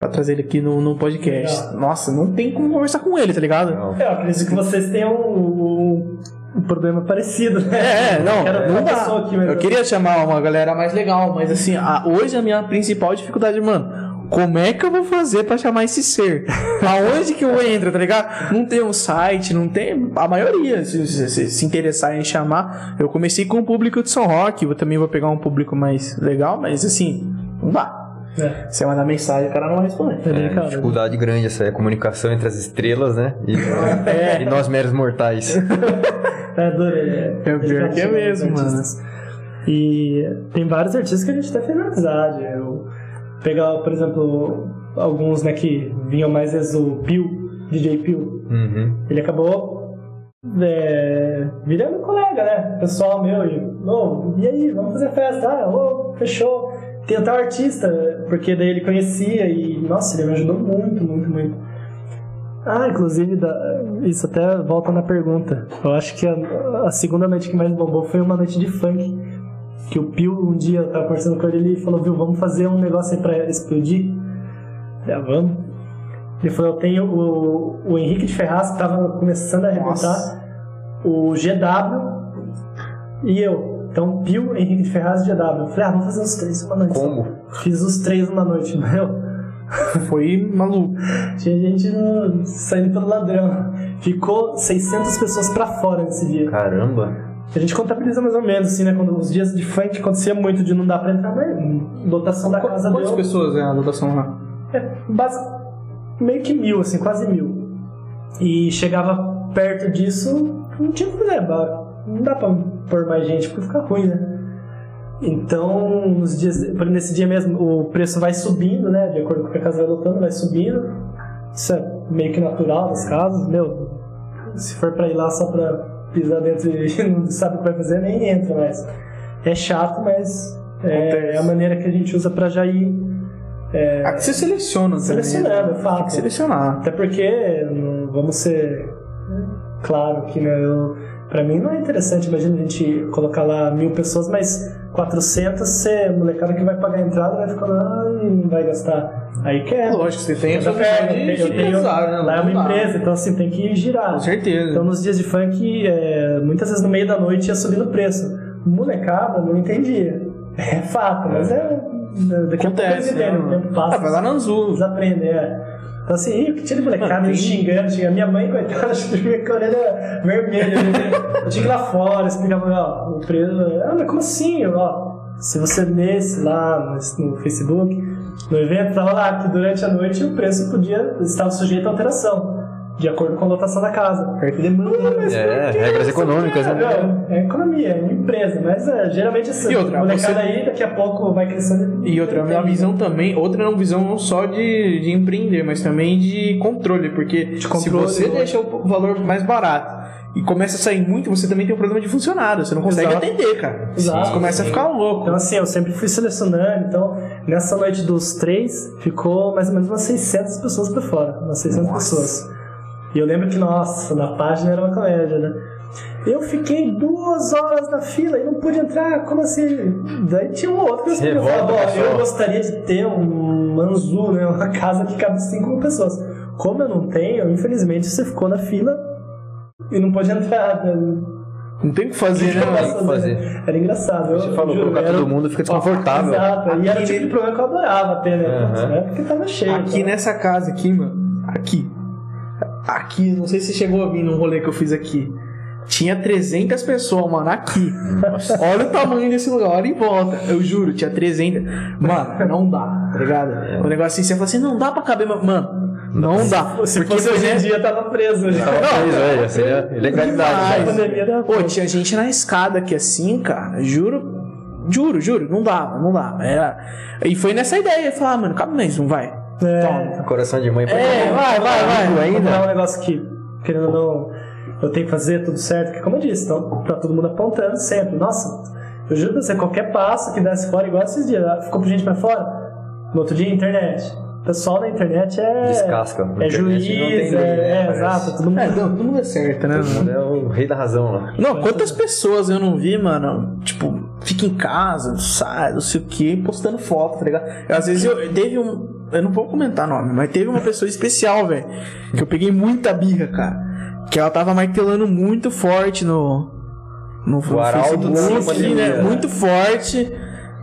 Pra trazer ele aqui no, no podcast. Legal. Nossa, não tem como conversar com ele, tá ligado? Não. É, eu acredito que vocês tenham um, um problema parecido, né? É, não, Quero não dá. aqui, mas eu queria chamar uma galera mais legal, mas assim, a- hoje a minha principal dificuldade, mano, como é que eu vou fazer pra chamar esse ser? Aonde que eu entro, tá ligado? Não tem um site, não tem. A maioria, se, se, se- se interessar em chamar, eu comecei com o público de São Roque, eu também vou pegar um público mais legal, mas assim, não dá. É, Você mandar mensagem, o cara não vai responder. é É, dificuldade grande essa é a comunicação entre as estrelas, né? E, É. e nós meros mortais. É duro, é. É pior que é mesmo, mano. E tem vários artistas que a gente até fez amizade. Eu pegar, por exemplo, alguns né, que vinham mais vezes o Pio, DJ Pio. Uhum. Ele acabou é, virando colega, né? Pessoal meu, e, "Ô, e aí, vamos fazer festa? Ah, ô, fechou. Tem tal artista, porque daí ele conhecia e, nossa, ele me ajudou muito, muito, muito. Ah, inclusive, isso até volta na pergunta. Eu acho que a, a segunda noite que mais bombou foi uma noite de funk. Que o Pio, um dia, eu tava conversando com ele e falou, viu, vamos fazer um negócio aí pra explodir? Já vamos. Ele falou, eu tenho o, o Henrique de Ferraz, que tava começando a arrebentar. O GW, e eu. Então, Pio, Henrique de Ferraz e GW. Eu falei, ah, vamos fazer os três uma noite. só. Combo. Fiz os três uma noite, meu. Foi maluco. Tinha gente no- saindo pelo ladrão. Ficou 600 pessoas pra fora nesse dia. Caramba. A gente contabiliza mais ou menos, assim, né? Quando os dias de funk acontecia muito de não dar pra entrar, mas lotação da casa Quantas deu. pessoas é a lotação lá? É, base... meio que mil, assim, quase mil. E chegava perto disso, não tinha problema. Não dá pra pôr mais gente, porque fica ruim, né? Então, nos dias, nesse dia mesmo, o preço vai subindo, né? De acordo com o que a casa vai lotando, vai subindo. Isso é meio que natural das casas. Meu, se for pra ir lá só pra pisar dentro e não sabe o que vai fazer, nem entra mais. É chato, mas é, é a maneira que a gente usa pra já ir Aqui você seleciona. Selecionando, né? é fato. Tem que selecionar. Até porque, não- vamos ser claro que né, eu, pra mim não é interessante, imagina a gente colocar lá mil pessoas, mas 400 ser molecada que vai pagar a entrada vai ficar lá e não vai gastar. Aí quer. Lógico, você tem a sua Eu tenho- né? Lá é uma empresa, então assim, tem que girar. Com certeza. Então nos dias de funk, é, muitas vezes no meio da noite ia subindo o preço. Molecada não entendia. É fato, mas é. Daqui a pouco eles Acontece, entendem, né? o tempo passa. Ah, vai lá na Azul. Eles aprendem, é. Então assim, tira de molecada, me xingando, xingando. Minha mãe, coitada, fica com a orelha vermelha. Eu tinha que ir lá fora, explicava, ó, o preço. Ah, mas como assim? Eu, Ó, se você lesse lá no, no Facebook, no evento, tava lá que durante a noite o preço podia, estava sujeito a alteração. De acordo com a lotação da casa. Perto de demanda. Mas É, regras econômicas, né? É, é economia, é uma empresa, mas é, geralmente assim, E outra, molecada você- aí daqui a pouco vai crescendo. E outra, uma visão também, outra é uma visão não só de, de empreender, mas também de controle, porque se controle, você né? deixa o valor mais barato e começa a sair muito, você também tem um problema de funcionário, você não consegue Exato. atender, cara. Exato. Você começa a ficar louco. Então, assim, eu sempre fui selecionando. Então, nessa noite dos três, ficou mais ou menos umas 600 pessoas por fora. Umas 600 Nossa. pessoas. E eu lembro que, nossa, na página era uma comédia, né? Eu fiquei duas horas na fila e não pude entrar, como assim? Daí tinha um outro que eu falava, pessoal. eu gostaria de ter um manzu, né? Uma casa que cabe 5 mil pessoas. Como eu não tenho, infelizmente você ficou na fila e não pode entrar. né? Não tem o que fazer, né? Eu mano? posso que fazer. Era engraçado. Você eu falou, juro, colocar era- todo mundo fica desconfortável. Exato. E era o Aqui- tipo de programa que eu adorava ter, né? Né? Porque tava cheio. Aqui então. nessa casa aqui, mano, aqui. Aqui, não sei se você chegou a vir num rolê que eu fiz aqui. Tinha 300 pessoas, mano, aqui. Olha o tamanho desse lugar, olha em volta. Eu juro, tinha 300. Mano, não dá, tá ligado? O negócio assim, você fala assim, não dá pra caber, mano, não dá. Se Porque fosse hoje em né, dia, tava preso. Já. Pois é, seria ilegalidade. A Demais. pandemia dava Pô, tinha gente na escada aqui assim, cara. Juro, juro, juro, não dava, não dava. Era... E foi nessa ideia, falar, ah, mano, cabe mais, não vai. É. Toma. Coração de mãe. É, vai, vai, vai. Vou ainda. falar um negócio que, querendo ou não, eu tenho que fazer tudo certo, que como eu disse, então, tá todo mundo apontando sempre. Nossa, eu juro pra você, qualquer passo que desse fora, igual esses dias, ficou por gente pra fora, no outro dia, internet. O pessoal da internet é. Descasca. Na É internet juiz, não tem lei, é, né, é, parece. exato, todo mundo. É, não, todo mundo é certo, né? mano? É o rei da razão lá. Não, quantas pessoas eu não vi, mano? Tipo, fica em casa, sai, não sei o que, postando foto, tá ligado? Às vezes eu teve um. Eu não vou comentar nome, mas teve uma pessoa especial, velho. Que eu peguei muita birra, cara. Que ela tava martelando muito forte no. No, no da Facebook, pandemia. né? Muito forte.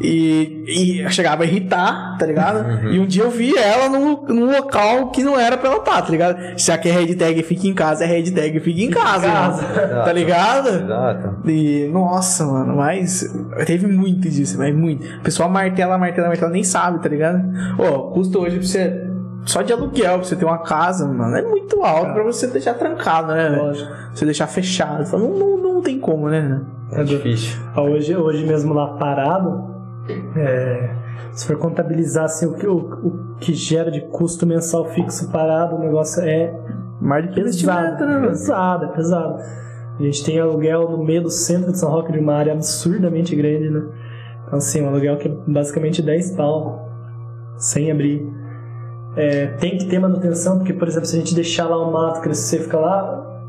E, e chegava a irritar, tá ligado? E um dia eu vi ela num, num local que não era pra ela estar, tá ligado? Já que é hashtag fica em casa, é hashtag fica em casa, casa. mano. tá ligado? Exato. E, nossa, mano, mas teve muito disso, mas muito. O pessoal martela, martela, martela, nem sabe, tá ligado? Ô, custa hoje pra você, só de aluguel, pra você ter uma casa, mano, é muito alto pra você deixar trancado, né? Lógico. Você deixar fechado. Não, não, não tem como, né? É difícil. Ah, Hoje, hoje mesmo lá parado, é, se for contabilizar assim, o, que, o, o que gera de custo mensal fixo parado, o negócio é Mais do que pesado. né? pesado, é pesado. A gente tem aluguel no meio do centro de São Roque de uma área absurdamente grande, né? Então, assim, um aluguel que é basicamente 10 pau, sem abrir. É, tem que ter manutenção, porque, por exemplo, se a gente deixar lá o mato crescer, fica lá,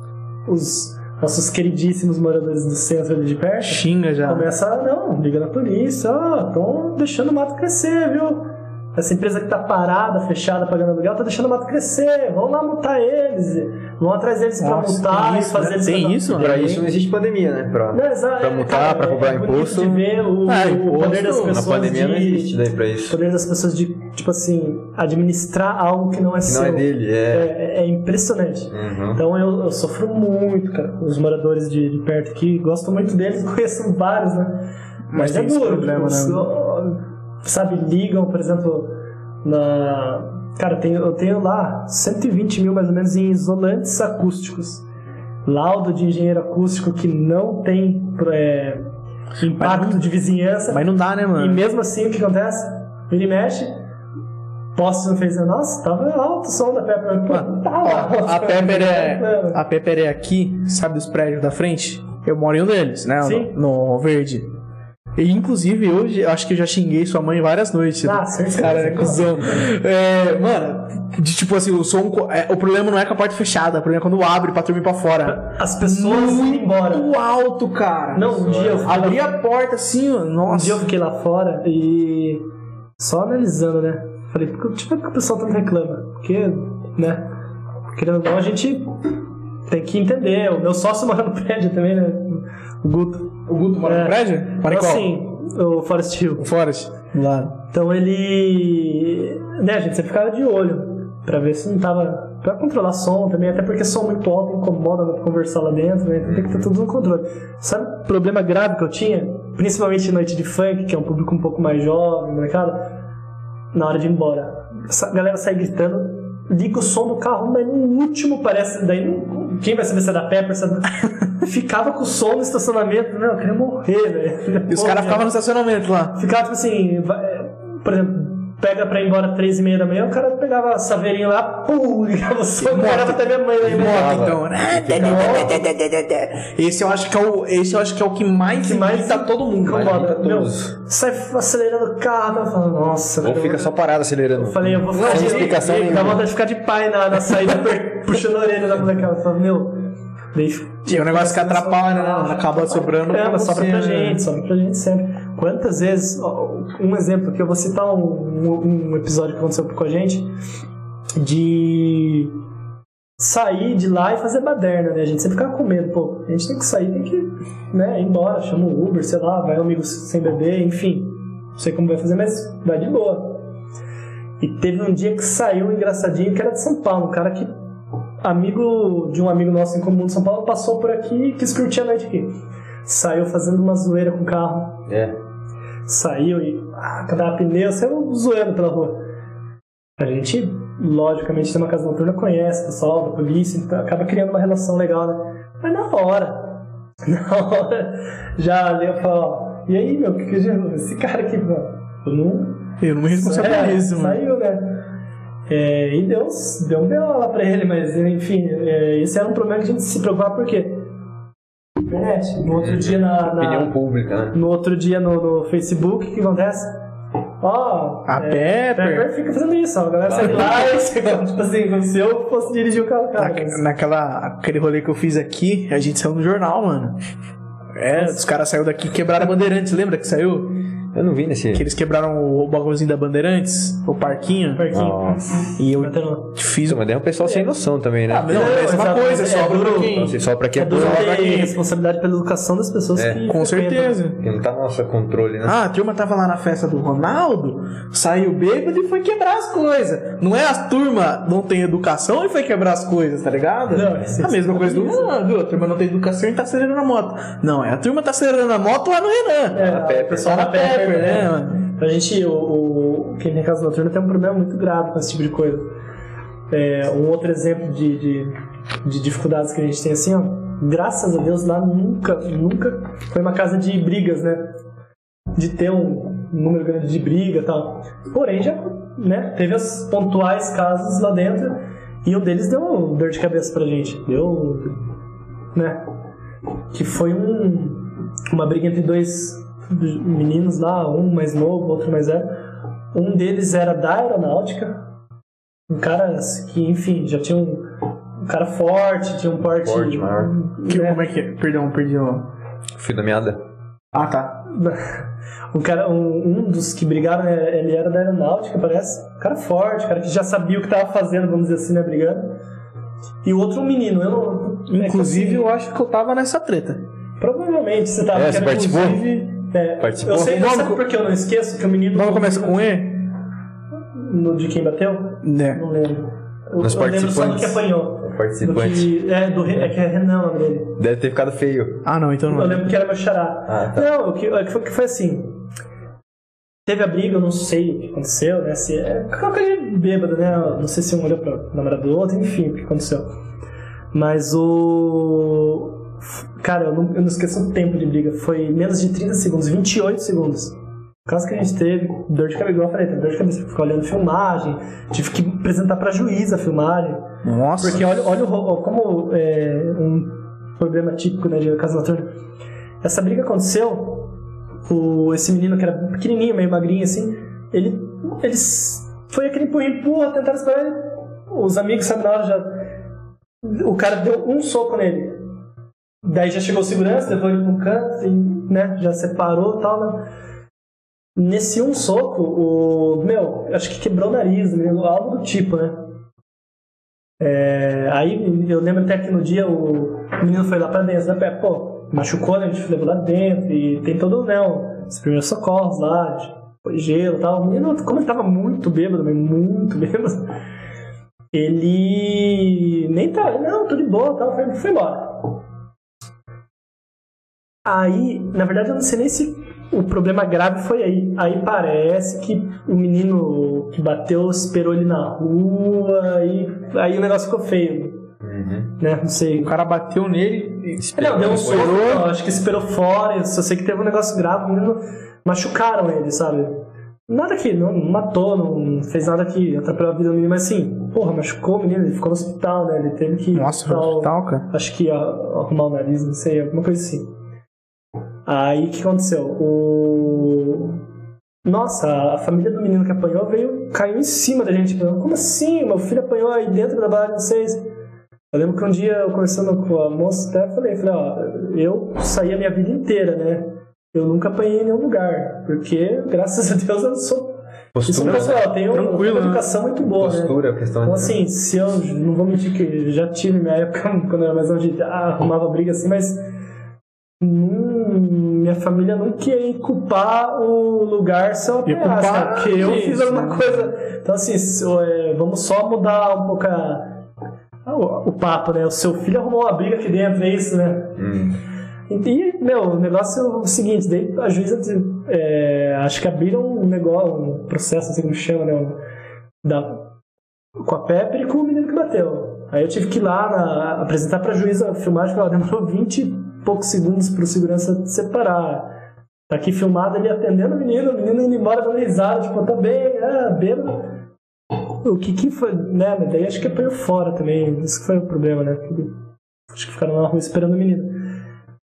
os nossos queridíssimos moradores do centro ali de perto, Xinga já. Começa, ah, não, liga na polícia, ó, estão deixando o mato crescer, viu? Essa empresa que tá parada, fechada, pagando aluguel, tá deixando o mato crescer. Vamos lá multar eles. Vão atrás deles pra Nossa, multar tem e isso, fazer né? eles Tem isso, Pra mano? isso não existe pandemia, né? Exa- pra multar, cara, pra cobrar é imposto. de ver o, Ah, o imposto, poder das na pessoas Na pandemia de, não existe daí pra o isso. poder das pessoas de, tipo assim, administrar algo que não é Que seu. não é dele, é. É, é impressionante. Uhum. Então eu, eu sofro muito, cara. Os moradores de, de perto aqui, gosto muito deles, conheço vários, né? Mas Mas, é duro. problema, tipo, né? Sabe, ligam, por exemplo, na. Cara, eu tenho, eu tenho lá 120 mil mais ou menos em isolantes acústicos. Laudo de engenheiro acústico que não tem é, impacto de vizinhança. Mas não dá, né, E mano? mesmo assim, o que acontece? Ele mexe, poste não fez nossa, tava alto o som da Pepper. Pô, Mano, tá alto. a Pepper é. A Pepper é aqui, sabe dos prédios da frente? Eu moro em um deles, né? Sim. No, no verde. E inclusive hoje, eu acho que eu já xinguei sua mãe várias noites. Ah, certeza. Cara, é cuzão. É, mano, de tipo assim, o som. é, o problema não é com a porta fechada, o problema é quando abre pra turma ir pra fora. As pessoas indo embora. Muito alto, cara. Não, um dia eu fui Abri a porta assim, ó. Um Nossa. dia eu fiquei lá fora e só analisando, né? Falei, tipo, por que o pessoal tanto reclama? Porque, né? Querendo ou não, a gente tem que entender. O meu sócio mora no prédio também, né? O Guto. O Guto mora É. no prédio? Mora em assim, o Forest Hill. O Forest. Lá. Então ele. Né, a gente sempre ficava de olho pra ver se não tava. Pra controlar som também, até porque som muito alto incomoda pra conversar lá dentro, né? Então tem que ter tudo no controle. Sabe o problema grave que eu tinha? Principalmente noite de funk, que é um público um pouco mais jovem, molecada, na hora de ir embora. Essa galera sai gritando, liga o som do carro, mas no último parece. Daí não- quem vai saber se é da Pepper? Se é da... Ficava com o som no estacionamento, não, eu queria morrer, velho. E os caras ficavam no estacionamento lá. Ficava tipo assim, vai- por exemplo, pega pra ir embora três e meia da manhã, o cara pegava a saveirinha lá, pum, ligava o som, morava até minha mãe lá em Moto, casa. então. Esse eu acho que é o, esse eu acho que é o que mais, Que mais irrita todo mundo. Incomoda. Meu, todos. sai acelerando o carro, tava falando, nossa, Ou fica só parado acelerando. Eu falei, eu vou ficar Sem de explicação Dá vontade de ficar de pai na, na saída, puxando a orelha da molecada. Eu falei, meu, deixa. E um negócio que atrapalha, né? Acaba sobrando pra sobra pra né? gente, sobra pra gente sempre. Quantas vezes, um exemplo que eu vou citar um, um, episódio que aconteceu com a gente de sair de lá e fazer baderna, né? A gente sempre ficava com medo, pô, a gente tem que sair, tem que né, ir embora, chama um Uber, sei lá, vai um amigo sem beber, enfim. Não sei como vai fazer, mas vai de boa. E teve um dia que saiu um engraçadinho que era de São Paulo, um cara que amigo de um amigo nosso em comum de São Paulo passou por aqui e quis curtir a noite aqui. Saiu fazendo uma zoeira com o carro. É. Saiu e ah, cadava pneu, saiu zoando pela rua. A gente, logicamente, tem uma casa noturna, conhece o pessoal da polícia, então acaba criando uma relação legal, né? Mas na hora, na hora, já ali eu falo, ó, e aí, meu, o que que eu esse cara aqui, mano, eu não, Eu não me responsabilizo, é, mano. Saiu, né? É, e deu, deu um B.O. lá pra ele, mas enfim, é, esse era um problema que a gente se preocupava porque internet. No outro dia na, na- Opinião pública, né? no outro dia no, no Facebook, o que acontece? Ó, A é, Pepper. fica fazendo isso, ó, a galera sai lá e tipo assim, como se eu fosse dirigir o carro, cara. Na- naquela, aquele rolê que eu fiz aqui, a gente saiu no jornal, mano. É, os caras saíram daqui e quebraram a Bandeirantes, lembra que saiu? Eu não vi nesse. Que eles quebraram o bagulhozinho da Bandeirantes, o parquinho. Parquinho. Nossa. E eu fiz Mas daí é um pessoal sem noção também, né? Ah, mas não, é a mesma coisa, é sobra duro. pra quem. Então, assim, só pra quem É é duro só quem, responsabilidade pela educação das pessoas É, que Com frequentam. certeza. quem não tá no nosso controle, né? Ah, a turma tava lá na festa do Ronaldo, saiu bêbado e foi quebrar as coisas. Não é a turma não tem educação e foi quebrar as coisas, tá ligado? Não, isso- a mesma coisa do Ronaldo. A turma não tem educação e tá acelerando a moto. Não, é a turma tá acelerando a moto lá no Renan. É, o pessoal Tá na na Pepper, né? A gente, o, o, quem tem casa noturna tem um problema muito grave com esse tipo de coisa. É, um outro exemplo de, de, de dificuldades que a gente tem assim, ó. Graças a Deus lá nunca, nunca foi uma casa de brigas, né? De ter um número grande de briga e tal. Porém, já né, teve os pontuais casos lá dentro e um deles deu dor de cabeça pra gente. Deu. né? Que foi um, uma briga entre dois meninos lá, um mais novo, outro mais velho. Um deles era da aeronáutica, um cara que, enfim, já tinha um, um cara forte, tinha um porte. Forte, maior. Que- né? Como é que é? Perdão, perdi o. Fio da meada. Ah, tá. um cara, um, um dos que brigaram, né, ele era da aeronáutica, parece. Um cara forte, um cara que já sabia o que tava fazendo, vamos dizer assim, né, brigando. E o outro um menino, eu não. é Inclusive, assim, eu acho que eu tava nessa treta. Provavelmente você tava. É, que você participou? inclusive, é, Participou? Eu sei, O nome sabe co- por que eu não esqueço? Que o menino. O nome começa com E? No de quem bateu? Né. Não lembro. Eu, Nos eu lembro só do que participantes. apanhou. Do Participante. que, é, do, é que é Renan o nome dele. Deve ter ficado feio. Ah, não, então Eu não. lembro que era meu xará. Ah, tá. Não, o que, o que foi, que foi assim. Teve a briga, eu não sei o que aconteceu, né? Se, é qualquer bêbado, né? Não sei se um olhou pra namorada do outro, enfim, o que aconteceu. Mas o. Cara, eu não, eu não esqueço o tempo de briga. Foi menos de 30 segundos, 28 segundos. O caso que a gente teve, dor de cabeça, igual eu falei, teve dor de cabeça, ficar olhando filmagem, tive que apresentar pra juíza a filmagem. Nossa. Porque olha, olha como é um problema típico né, de casa noturna. Essa briga aconteceu, o, esse menino que era pequenininho, meio magrinho assim, ele, eles foi aquele empurra, empurra, tentaram esperar ele. Os amigos, sabe, na hora já. O cara deu um soco nele. Daí já chegou segurança, levou ele pro canto, e, né, já separou e tal, né? Nesse um soco, o. Meu, acho que quebrou o nariz, né, algo do tipo, né? É, aí eu lembro até que no dia o menino foi lá pra dentro, né? Pô, machucou, né? A gente levou lá dentro e tem todo né, os primeiros socorros lá, foi gelo e tal. O menino, como ele tava muito bêbado, muito bêbado, ele nem tá, não, tô de boa, tal, foi, foi embora. Aí, na verdade, eu não sei nem se o problema grave foi aí. Aí parece que o menino que bateu esperou ele na rua e aí o negócio ficou feio. Uhum. Né? Não sei. O cara bateu nele e Não, deu um soco, Esperou. não, acho que esperou fora. Eu só sei que teve um negócio grave, o menino machucaram ele, sabe? Nada que não matou, não fez nada que atrapalhou a vida do menino, mas assim, porra, machucou o menino, ele ficou no hospital, né? Ele teve que. Nossa, no hospital, cara. acho que ia arrumar o nariz, não sei, alguma coisa assim. Aí o que aconteceu? O. Nossa, a família do menino que apanhou veio, caiu em cima da gente. Como assim? Meu filho apanhou aí dentro da balada de vocês? Eu lembro que um dia eu conversando com a moça, até falei, falei, ó, eu saí a minha vida inteira, né? Eu nunca apanhei em nenhum lugar, porque, graças a Deus, eu sou. Isso Postura, não pessoal, Tranquilo, uma né? educação muito boa, né? postura, questão Então, assim, se eu não vou mentir que já tive minha época quando eu era mais novo de ah, arrumava briga assim, mas hum, minha família nunca ia culpar o lugar se eu apanhasse, né? porque eu isso, fiz alguma né? coisa. Então, assim, é, vamos só mudar um pouco a- o, o papo, né? O seu filho arrumou uma briga aqui dentro, é isso, né? Hum. E, meu, o negócio é o seguinte, daí a juíza, é, acho que abriram um negócio, um processo, assim como chama, né? da, com a Pepper e com o menino que bateu. Aí eu tive que ir lá na- apresentar pra juíza a filmagem, que ela demorou 20 e poucos segundos pro segurança separar. Tá aqui filmado ele atendendo o menino, o menino indo embora dando risada, tipo, tá bem, ah, bêbado. O que que foi, né? Mas daí acho que apanhou fora também, isso que foi o problema, né? Acho que ficaram na rua esperando o menino.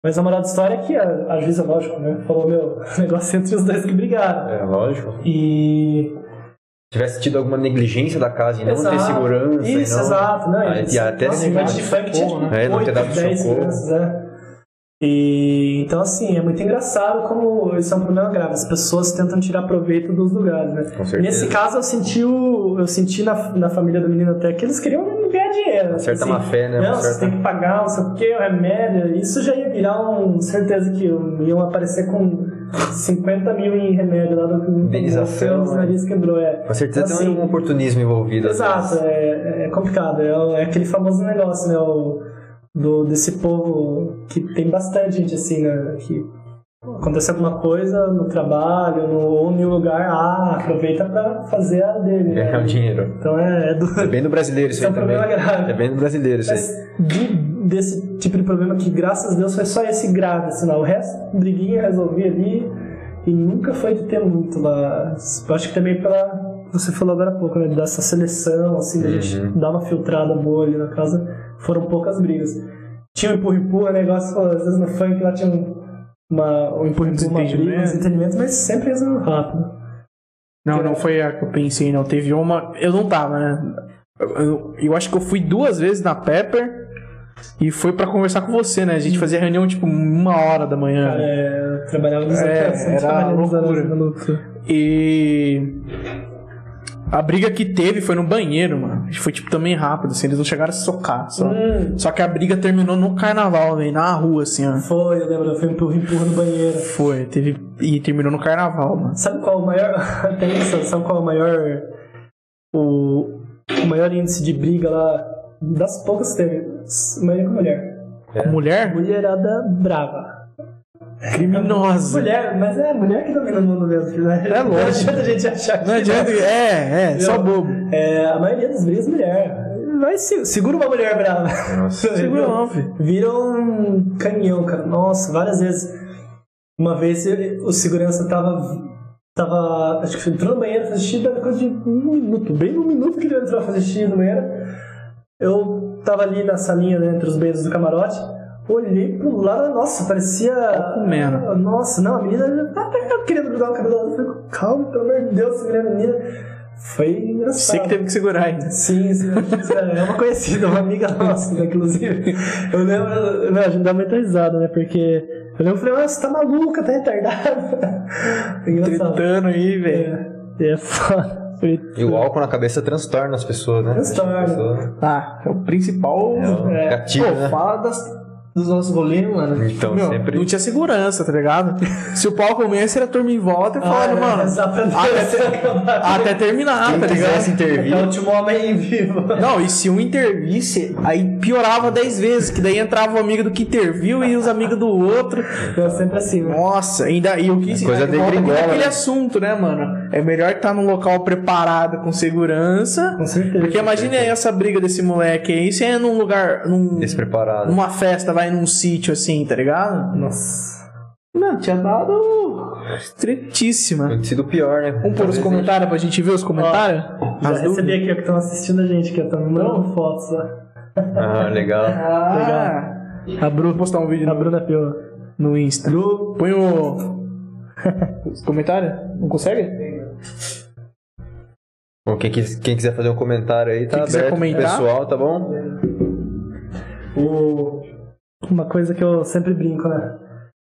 Mas a moral da história é que a, a juíza, lógico, né? Falou, meu, negócio entre os dois que brigaram. É, lógico. E. Tivesse tido alguma negligência da casa em não ter Exato. segurança. e Isso, não... exato. Não, Ah, e até nossa, se o de funk tinha tipo, né? É, não ter 8, dado 10 socorro. seguranças, é. E, então, assim, é muito engraçado como isso é um problema grave. As pessoas tentam tirar proveito dos lugares, né? Com certeza. Nesse caso, eu senti, o, eu senti na, na família do menino até que eles queriam ganhar dinheiro. Uma certa assim, má fé, né? Não, certa- você tem que pagar, não sei o que, o remédio. Isso já ia virar um. Certeza que iam aparecer com 50 mil em remédio lá do Indenização, Os né? nariz quebrou, é. Com certeza Então, tem assim, um oportunismo envolvido. Exato, é, é complicado. É, é aquele famoso negócio, né? O, do, desse povo que tem bastante gente assim, né? Que acontece alguma coisa no trabalho no, ou em um lugar, ah, aproveita pra fazer a dele. Ganhar o Né? dinheiro. Então é, é, do, É bem do brasileiro isso é aí um também. problema grave. É bem do brasileiro isso aí. mas de, desse tipo de problema que, graças a Deus, foi só esse grave, assim. O resto, briguinha, resolvi ali e nunca foi de ter muito lá. Eu acho que também pela. Você falou agora há pouco, né? Dessa seleção, assim, da gente Uhum. dar uma filtrada boa ali na casa. Foram poucas brigas. Tinha um empurra-empurra, negócio, às vezes no funk lá tinha um, uma, um empurra-empurra, uma briga, um Desentendimento. mas sempre resolveu rápido. Não, não foi a que eu pensei, não. Teve uma. Eu não tava, né? Eu, eu- eu acho que eu fui duas vezes na Pepper. E foi pra conversar com você, né? A gente fazia reunião tipo uma hora da manhã. Cara, é, eu trabalhava nos É, era loucura. malucos. E a briga que teve foi no banheiro, mano. Foi tipo também rápido, assim, eles não chegaram a se socar. Só, Hum. só que a briga terminou no carnaval, velho, na rua, assim, ó. Foi, eu lembro, foi empurra, empurra no banheiro. Foi, teve. E terminou no carnaval, mano. Sabe qual o maior. Isso, sabe qual é o maior. O, o maior índice de briga lá das poucas que teve? Maioria com mulher. Mulher? Mulherada brava. Criminosa. Mulher, mas é mulher que domina o mundo mesmo, né? É lógico. Não adianta a gente achar que. Não adianta. É, é, só bobo. É, a maioria das brigas é mulher. Vai, se- segura uma mulher brava. Nossa. Segura não, filho. Vira um canhão, cara. Nossa, várias vezes. Uma vez o segurança tava. Tava. Acho que entrou no banheiro fazer xixi, dava coisa de um minuto. Bem no minuto que ele entrou a fazer xixi no banheiro. Eu tava ali na salinha, né, entre os beijos do camarote. Olhei pro lado, nossa, parecia. comendo. Nossa, não, a menina tá querendo grudar o cabelo dela. Eu falei, calma, pelo amor de Deus, segurei a menina. Foi engraçado. Você que teve que segurar ainda. Sim, sim. É uma conhecida, uma amiga nossa, né, inclusive. Eu lembro, não, a gente dá muita risada, né? Porque eu lembro, eu falei, você tá maluca, tá retardada. Tretando aí, velho. É, é foda. E o álcool na cabeça transtorna as pessoas, né? Transtorna. As pessoas- Ah, é o principal. É o É. gatilho, Pô, né? fala das, dos nossos rolês, mano. Então, Meu, sempre- Não tinha segurança, tá ligado? Se o pau começa, era a turma em volta e falando, Ah, mano. exatamente. Até, até terminar, Quem tá ligado? intervir, É o último homem vivo. Não, e se um intervisse, aí piorava 10 vezes, que daí entrava o amigo do que interviu e os amigos do outro. É sempre assim, né? Nossa, ainda e o que Coisa aí volta degringola, aquele né? assunto, né, mano? É melhor estar num local preparado com segurança. Com certeza. Porque imagina aí essa briga desse moleque aí, se é num lugar, num, despreparado. numa festa, vai num sítio assim, tá ligado? Nossa. Não, tinha dado tretíssima. Pode sido pior, né? Vamos pôr os comentários pra gente ver os comentários? Já As recebi dúvidas? aqui ó, que estão assistindo a gente, que estão me mandando fotos lá. Ah, legal. Ah, a Bruna Vou postar um vídeo A no, Bruna Pio. no Insta. Põe o. Os comentários? Não consegue? Bom, quem, quis- quem quiser fazer um comentário aí, tá Quem quiser aberto comentar. pessoal, tá bom? O... Uma coisa que eu sempre brinco, né?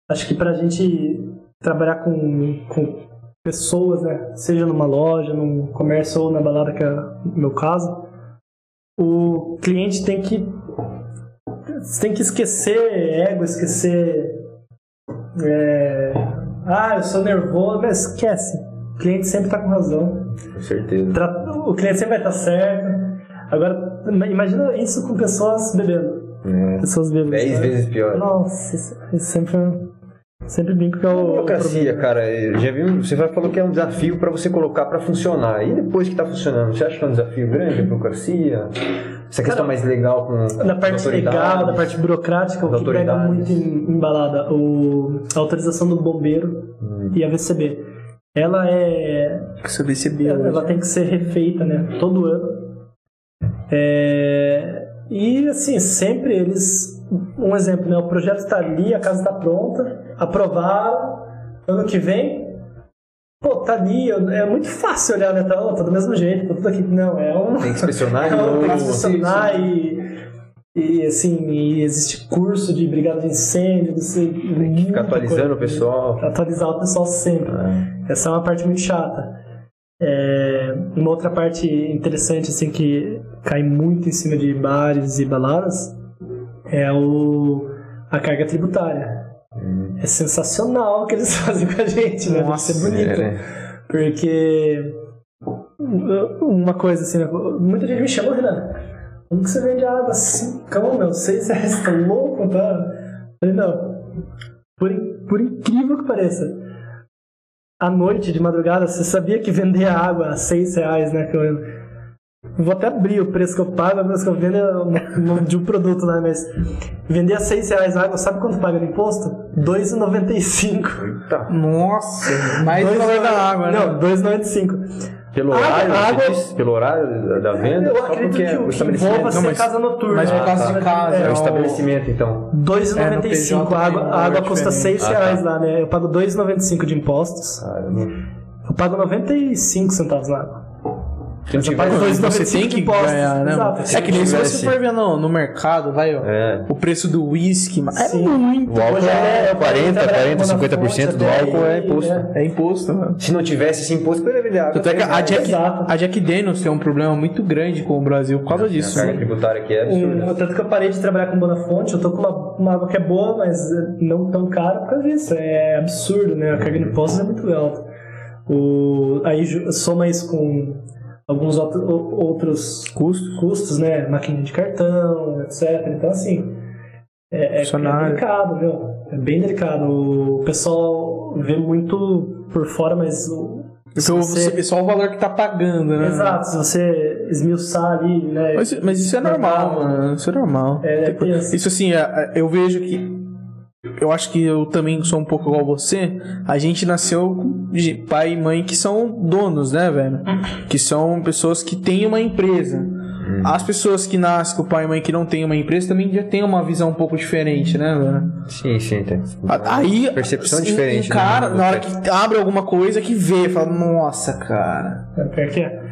Acho que pra gente trabalhar com, com pessoas, né? Seja numa loja, num comércio ou na balada, que é o meu caso, o cliente tem que você tem que esquecer ego, esquecer é, ah, eu sou nervoso, mas esquece. O cliente sempre tá com razão. Com certeza. O cliente sempre vai estar certo. Agora, imagina isso com pessoas bebendo. É. Pessoas bebendo. Dez vezes pior. Nossa, isso, isso sempre, sempre brinco é o. o Burocracia, cara, eu já vi, você falou que é um desafio pra você colocar pra funcionar. E depois que tá funcionando, você acha que é um desafio grande a burocracia? Essa questão mais legal com Na parte legal, na parte burocrática, o que pega muito em, em balada, o, a autorização do bombeiro Hum. e a VCB. Ela é. Percebeu. Ela, ela tem que ser refeita, né? Todo ano. É, e assim, sempre eles. Um exemplo, né? O projeto está ali, a casa está pronta, aprovaram. Ano que vem, pô, tá ali. É muito fácil olhar, né? Tá, tá do mesmo jeito, tá tudo aqui. Não, é um. Tem que inspecionar Não, novo. tem que inspecionar e, e assim, e existe curso de brigada de incêndio, você Tem que ficar atualizando o pessoal. Atualizar o pessoal sempre. É. Essa é uma parte muito chata. É, uma outra parte interessante assim que cai muito em cima de bares e baladas é o a carga tributária. É sensacional o que eles fazem com a gente, né? Nossa, Deve ser bonito. É, né? Porque uma coisa assim, né? muita gente me chama, Renan, como que você vende água assim? Calma, meu, seis reais, tá louco, tá? Eu falei, não. Por, por incrível que pareça, à noite, de madrugada, você sabia que vender a água a seis reais, né? Vou até abrir o preço que eu pago, o preço que eu vendo é o nome de um produto, né? Mas vender a seis reais a água, sabe quanto paga de imposto? R$ 2,95. Eita. Nossa, mais do valor da água, né? Não, 2,95. Pelo horário, você água- pelo horário da- da venda? Eu acredito que é o estabelecimento. Não, ser mas- casa noturna. mas por causa de casa, É É, o o- estabelecimento, então. 2,95 É, no PJ a água, a água custa diferente. 6 Ah, tá. reais lá, né? Eu pago 2,95 de impostos. Caramba. Eu pago 95 centavos na água. Essa parte você 95 tem que impostos. ganhar, né? Exato. É que nem se você for ver no, no mercado, vai, ó, É. o preço do uísque, é muito. O álcool é é 40, 40, Vodafone, 50% do álcool é imposto. né? É imposto, mano. Se não tivesse esse imposto, poderia vender água. Tanto é que a. Jack, a Jack Daniels tem um problema muito grande com o Brasil por causa disso. A carga tributária aqui é absurda. Um, tanto que eu parei de trabalhar com Bonafonte, eu tô com uma, uma água que é boa, mas não tão cara por causa disso. É absurdo, né? A carga de impostos é muito alta. O, aí soma isso com alguns outros Custos. custos, né? Máquina de cartão, etc. Então, assim, é, é, é delicado, viu? É bem delicado. O pessoal vê muito por fora, mas o, Então, você- você- só o valor que tá pagando, né? Exato, se você esmiuçar ali, né? Mas, mas isso é normal, mano. Isso é normal. É, Tipo, tem esse- isso assim, é- é- eu vejo que. Eu acho que eu também sou um pouco igual você. A gente nasceu de pai e mãe que são donos, né, velho? Que são pessoas que têm uma empresa. As pessoas que nascem com pai e mãe que não têm uma empresa também já têm uma visão um pouco diferente, né, velho? Sim, sim, tem. Aí, Percepção um- diferente. Cara, né? na hora que abre alguma coisa, que vê, fala, nossa, cara. É, pior que é.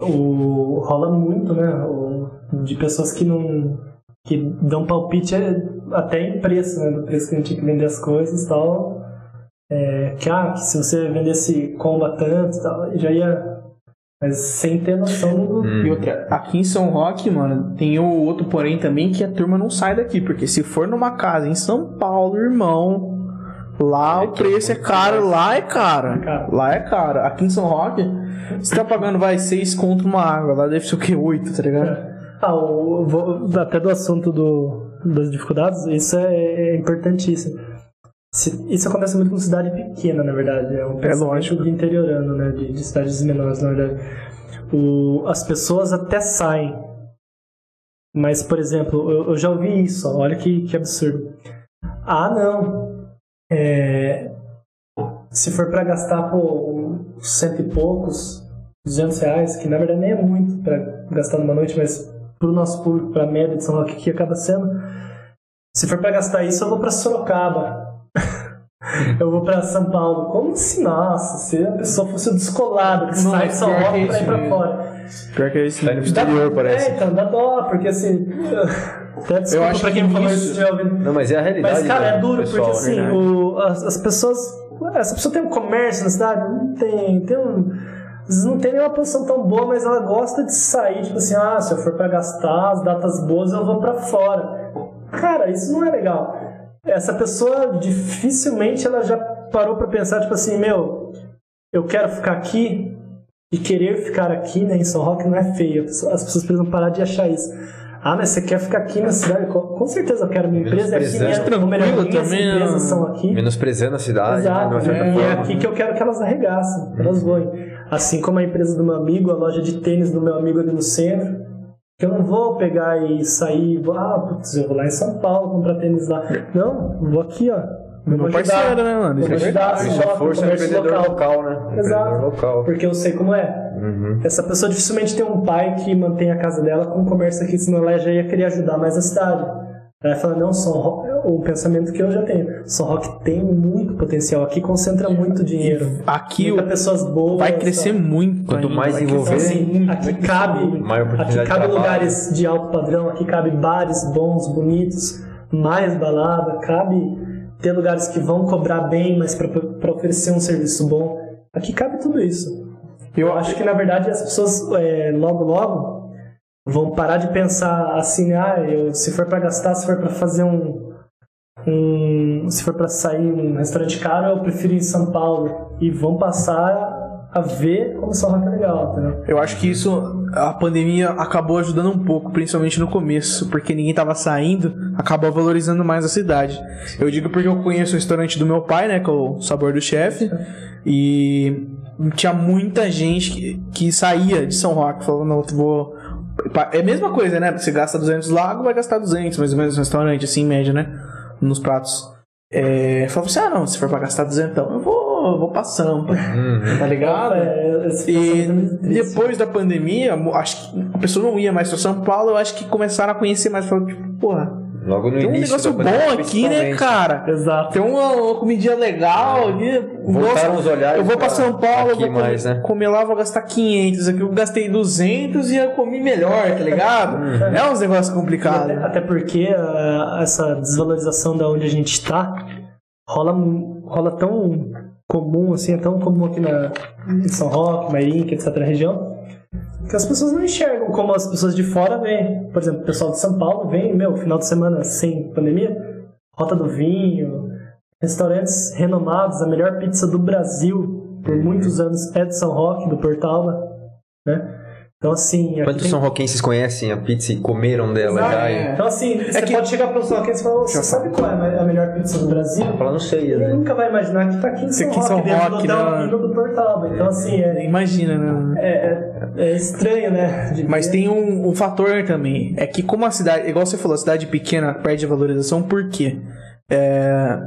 O, rola muito, né? O, de pessoas que não. Que dão palpite é, até em preço, né? Do preço que a gente tinha que vender as coisas e tal. É, que, ah, que se você vendesse combo a tanto e tal, já ia. Mas sem ter noção do. Hum. E outra, aqui em São Roque, mano, tem o outro porém também que a turma não sai daqui, porque se for numa casa em São Paulo, irmão, lá o preço é caro, lá é caro. caro. Lá é caro. Aqui em São Roque, você tá pagando, vai, seis conto uma água, lá deve ser o que? Oito, tá ligado? Ah, o, vou- até do assunto do, das dificuldades, isso é, é importantíssimo. Se- isso acontece muito com cidade pequena, na verdade. É um pensamento lógico. de interiorano, né? De, de cidades menores, na verdade. O, as pessoas até saem. Mas, por exemplo, eu, eu já ouvi isso, ó, olha que, que absurdo. Ah, não. É, se for pra gastar por cento e poucos, 200 reais, que na verdade nem é muito pra gastar numa noite, mas pro nosso público, pra média de São Roque, que acaba sendo. Se for pra gastar isso, eu vou pra Sorocaba. eu vou pra São Paulo. Como se, nossa, se a pessoa fosse descolada, que Não, sai de São pior que Roque é pra ir mesmo. fora. Pior que é isso. Tá Dá- exterior, parece. É, então, dá dó, porque assim. Até desculpa acho pra quem que falou isso- isso. Não, mas é a realidade. Mas, cara, né, é duro, pessoal, porque assim, verdade. o- as, as pessoas. Essa pessoa tem um comércio na cidade? Não tem. tem um, não tem nenhuma posição tão boa, mas ela gosta de sair, tipo assim, ah, se eu for pra gastar as datas boas, eu vou pra fora. Cara, isso não é legal. Essa pessoa dificilmente ela já parou pra pensar, tipo assim, meu, eu quero ficar aqui e querer ficar aqui, né, em São Roque não é feio. As pessoas precisam parar de achar isso. Ah, mas você quer ficar aqui na cidade? Com, certeza eu quero minha empresa aqui, minha, ou melhor, Tranquilo minhas também, empresas né? são aqui. Menosprezando a cidade, Exato, né, de uma certa né? E é forma. aqui que eu quero que elas arregassem, que elas voem. Assim como a empresa do meu amigo, a loja de tênis do meu amigo ali no centro, que eu não vou pegar e sair, vou, ah, putz, eu vou lá em São Paulo comprar tênis lá. Não, vou aqui, ó. Eu Meu vou parceiro, né, mano? Isso é a Isso é força o comércio empreendedor local. local, né? Exato. Local. Porque eu sei como é. Uhum. Essa pessoa dificilmente tem um pai que mantém a casa dela com comércio aqui, senão ela já ia querer ajudar mais a cidade. Ela fala, não, São Roque, o pensamento que eu já tenho. São Roque tem muito potencial, aqui concentra muito dinheiro. Aqui o- pessoas boas. vai crescer sabe? muito. Quanto ainda, mais Então, envolver, crescer assim, aqui cabe, aqui de cabe trabalho. lugares de alto padrão, aqui cabe bares bons, bonitos, mais balada, cabe ter lugares que vão cobrar bem, mas para oferecer um serviço bom. Aqui cabe tudo isso. Eu acho que na verdade as pessoas é, logo logo vão parar de pensar assim, ah, eu, se for para gastar, se for para fazer um, um se for para sair um restaurante caro, eu prefiro ir em São Paulo e vão passar a ver como São Roque é legal, entendeu? Eu acho que isso, a pandemia acabou ajudando um pouco, principalmente no começo, porque ninguém tava saindo, acabou valorizando mais a cidade. Eu digo porque eu conheço o restaurante do meu pai, né, que é o Sabor do Chefe, e tinha muita gente que, que saía de São Roque, falando, não, vou... É a mesma coisa, né, você gasta 200 lá, vai gastar 200, mais ou menos, no restaurante, assim, em média, né, nos pratos. É, falava assim, ah, não, se for pra gastar 200, então, eu vou, eu vou pra Sampa, tá ligado? É, esse E é depois da pandemia, acho que a pessoa não ia mais pra São Paulo, eu acho que começaram a conhecer mais. Falaram, tipo, porra, Logo no Tem um início negócio da pandemia, bom aqui, né, cara? Exato. Tem uma, uma comidinha legal ali. Voltaram Nossa, os olhares Eu vou pra São Paulo, vou comer, mais, né? comer lá, vou gastar 500. Aqui eu gastei 200 e eu comi melhor, tá ligado? Uhum. É uns negócios complicados. Até, até porque ah, essa desvalorização da onde a gente está rola, rola tão comum, assim, é tão comum aqui na, em São Roque, Marinha, etc. na região, que as pessoas não enxergam como as pessoas de fora veem. Por exemplo, o pessoal de São Paulo vem, meu, final de semana sem pandemia, Rota do Vinho, restaurantes renomados, a melhor pizza do Brasil por muitos anos é de São Roque, do Portala, né? Então, assim... Quantos tem- são roquenses conhecem a pizza e comeram dela Exato. já? É. Então, assim, você que- pode chegar para o São Roque e falar, você sabe qual é a melhor pizza do Brasil? Fala, não sei, Ele né? nunca vai imaginar que tá aqui em São Aqui em Roque, São dentro Roque, do Hotel né? Vino do Portal. Então, assim, é, Imagina, né? é, é- é estranho, né? de Mas ver. tem um, um fator também. É que como a cidade, igual você falou, a cidade pequena perde a valorização, por quê? É,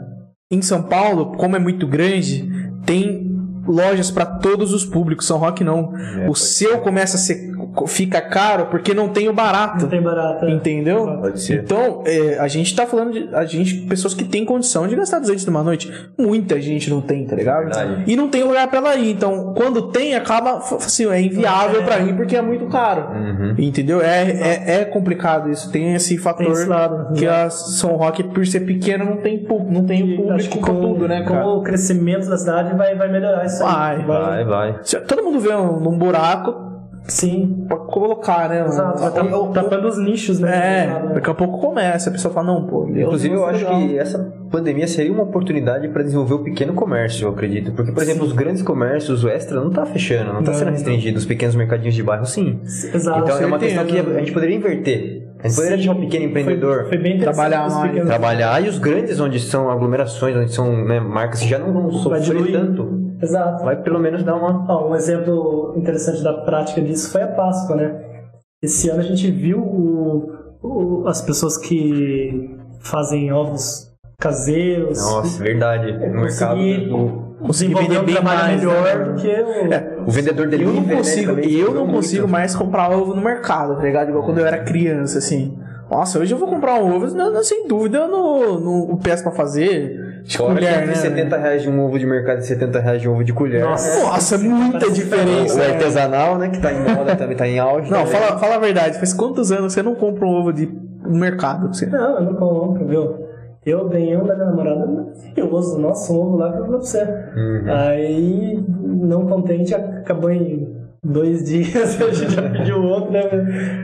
em São Paulo, como é muito grande, tem lojas para todos os públicos. São Roque não. o seu começa a ser fica caro porque não tem o barato. Não tem barato. é. Entendeu? Pode ser. Então, é, a gente tá falando de a gente, pessoas que têm condição de gastar 200 numa noite. Muita gente não tem, tá ligado? Verdade. E não tem lugar pra ela ir. Então, quando tem, acaba assim, é inviável pra ir porque é muito caro. Uhum. Entendeu? É, é, é complicado isso. Tem esse fator Tem esse lado. que a São Roque, por ser pequena, não tem, não tem E público pra tudo, né, com cara? o crescimento da cidade vai, vai melhorar isso Vai, aí. Vai, vai. Se Todo mundo vê um, num buraco Sim, pra colocar, né? mano? exato. Ou- tap- ou- tapando os nichos, né? É, daqui a pouco começa. A pessoa fala, não, pô. Inclusive, eu acho legal. que essa pandemia seria uma oportunidade para desenvolver o pequeno comércio, eu acredito. Porque, por exemplo, os grandes comércios, o extra não tá fechando, não tá Não, sendo restringido. Os pequenos mercadinhos de bairro, sim. Exato. Então, é uma questão que a gente poderia inverter. A gente poderia deixar um pequeno empreendedor Foi, foi Trabalhar os mais, pequenos- trabalhar e os grandes, onde são aglomerações, onde são né, marcas que já não vão sofrer tanto, Exato. vai pelo menos dar uma. Ó, um exemplo interessante da prática disso foi a Páscoa, né? Esse ano a gente viu o- o- as pessoas que fazem ovos caseiros Nossa, verdade. No mercado. conseguir do- Consegui desenvolver vender um bem mais, melhor né? do que o... É, O vendedor Eu delivery, não né, consigo, eu não muito. consigo mais comprar ovo no mercado, tá ligado? Igual quando eu era criança, assim. Nossa, hoje eu vou comprar um ovo, não, não, sem dúvida, no, no, o peço pra fazer. De Fora que colher, né? 70 reais de um ovo de mercado e 70 reais de um ovo de colher. Nossa. Nossa, muita diferença. O né? artesanal, né, que tá em moda também, tá em auge. Não, fala, fala a verdade. Faz quantos anos você não compra um ovo de no mercado? Você? Não, eu não compro, viu? Eu ganhei um da minha namorada maravilhoso, nossa, um ovo lá que eu vou pra você. Uhum. Aí, não contente, acabou em dois dias, a gente já pediu outro, né?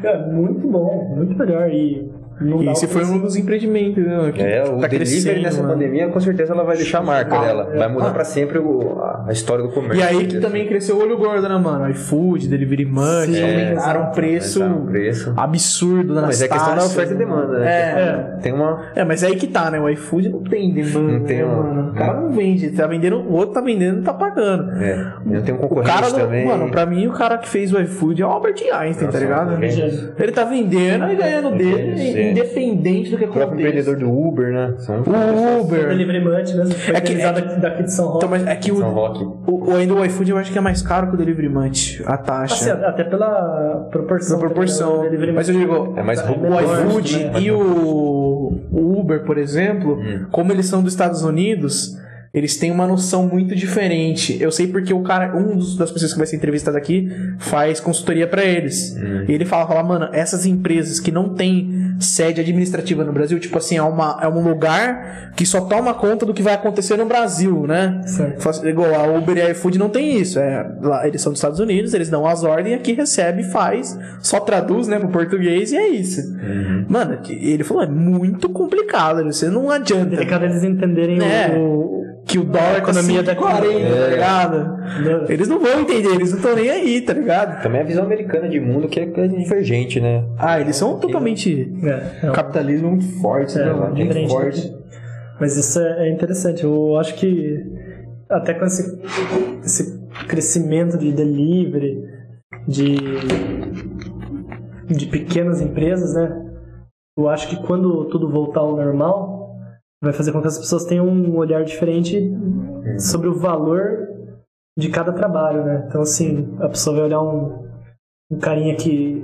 É muito bom, muito melhor. E não E esse foi um dos empreendimentos né, que É, o tá delivery crescendo. nessa mano. pandemia, com certeza ela vai deixar a marca Ah, dela. é. Vai mudar Ah. pra sempre o- a, história do comércio. E aí que também cresceu o olho gordo, né, mano? iFood, Delivery Munch, Sim, aumentaram o preço o preço. absurdo nas Mas é questão da oferta e demanda, né? É. Tem uma. É, mas é aí que tá, né? O iFood não tem demanda, Não tem né, uma- mano? O cara não vende, tá vendendo, o outro tá vendendo e tá pagando. É, não tem um O concorrente também. mano, pra mim o cara que fez o iFood é o Albert Einstein, tá Nossa, ligado? concorrente. Ele tá vendendo e ganhando dele, Sim. independente do que o próprio empreendedor do Uber, né? São O O Uber. Delivery Munch mesmo, foi É que- aqui- daqui de São Roque. Então, mas é que o, o, o- ainda o iFood eu acho que é mais caro que o Delivery Munch, a taxa. Assim, até pela proporção. Na proporção. né? Delivery Mas eu digo, É mais é o menor, iFood né? e o, o Uber, por exemplo, Hum. como eles são dos Estados Unidos, eles têm uma noção muito diferente. Eu sei porque o cara, um dos- das pessoas que vai ser entrevistado aqui, faz consultoria pra eles. Hum. E ele fala, fala, mano, essas empresas que não têm sede administrativa no Brasil, tipo assim, é, uma, é um lugar que só toma conta do que vai acontecer no Brasil, né? Certo. Faz- Igual a Uber e a iFood não tem isso. É, lá, eles são dos Estados Unidos, eles dão as ordens, aqui recebe, faz, só traduz, né, pro português e é isso. Uhum. Mano, que- ele falou, é muito complicado, você não adianta. Delicado eles entenderem É. o, Que o dólar A economia tá da- 40, tá É. ligado? o- Eles não vão entender, eles não estão nem aí, tá ligado? Também a visão americana de mundo que é é divergente, né? Ah, eles são totalmente. É, é um- Capitalismo muito forte, É, né? Muito diferente. forte. Mas isso é é interessante. Eu acho que até com esse, esse crescimento de delivery, de, de pequenas empresas, né? Eu acho que quando tudo voltar ao normal, vai fazer com que as pessoas tenham um olhar diferente sobre o valor de cada trabalho, né? Então, assim, a pessoa vai olhar um, um carinha que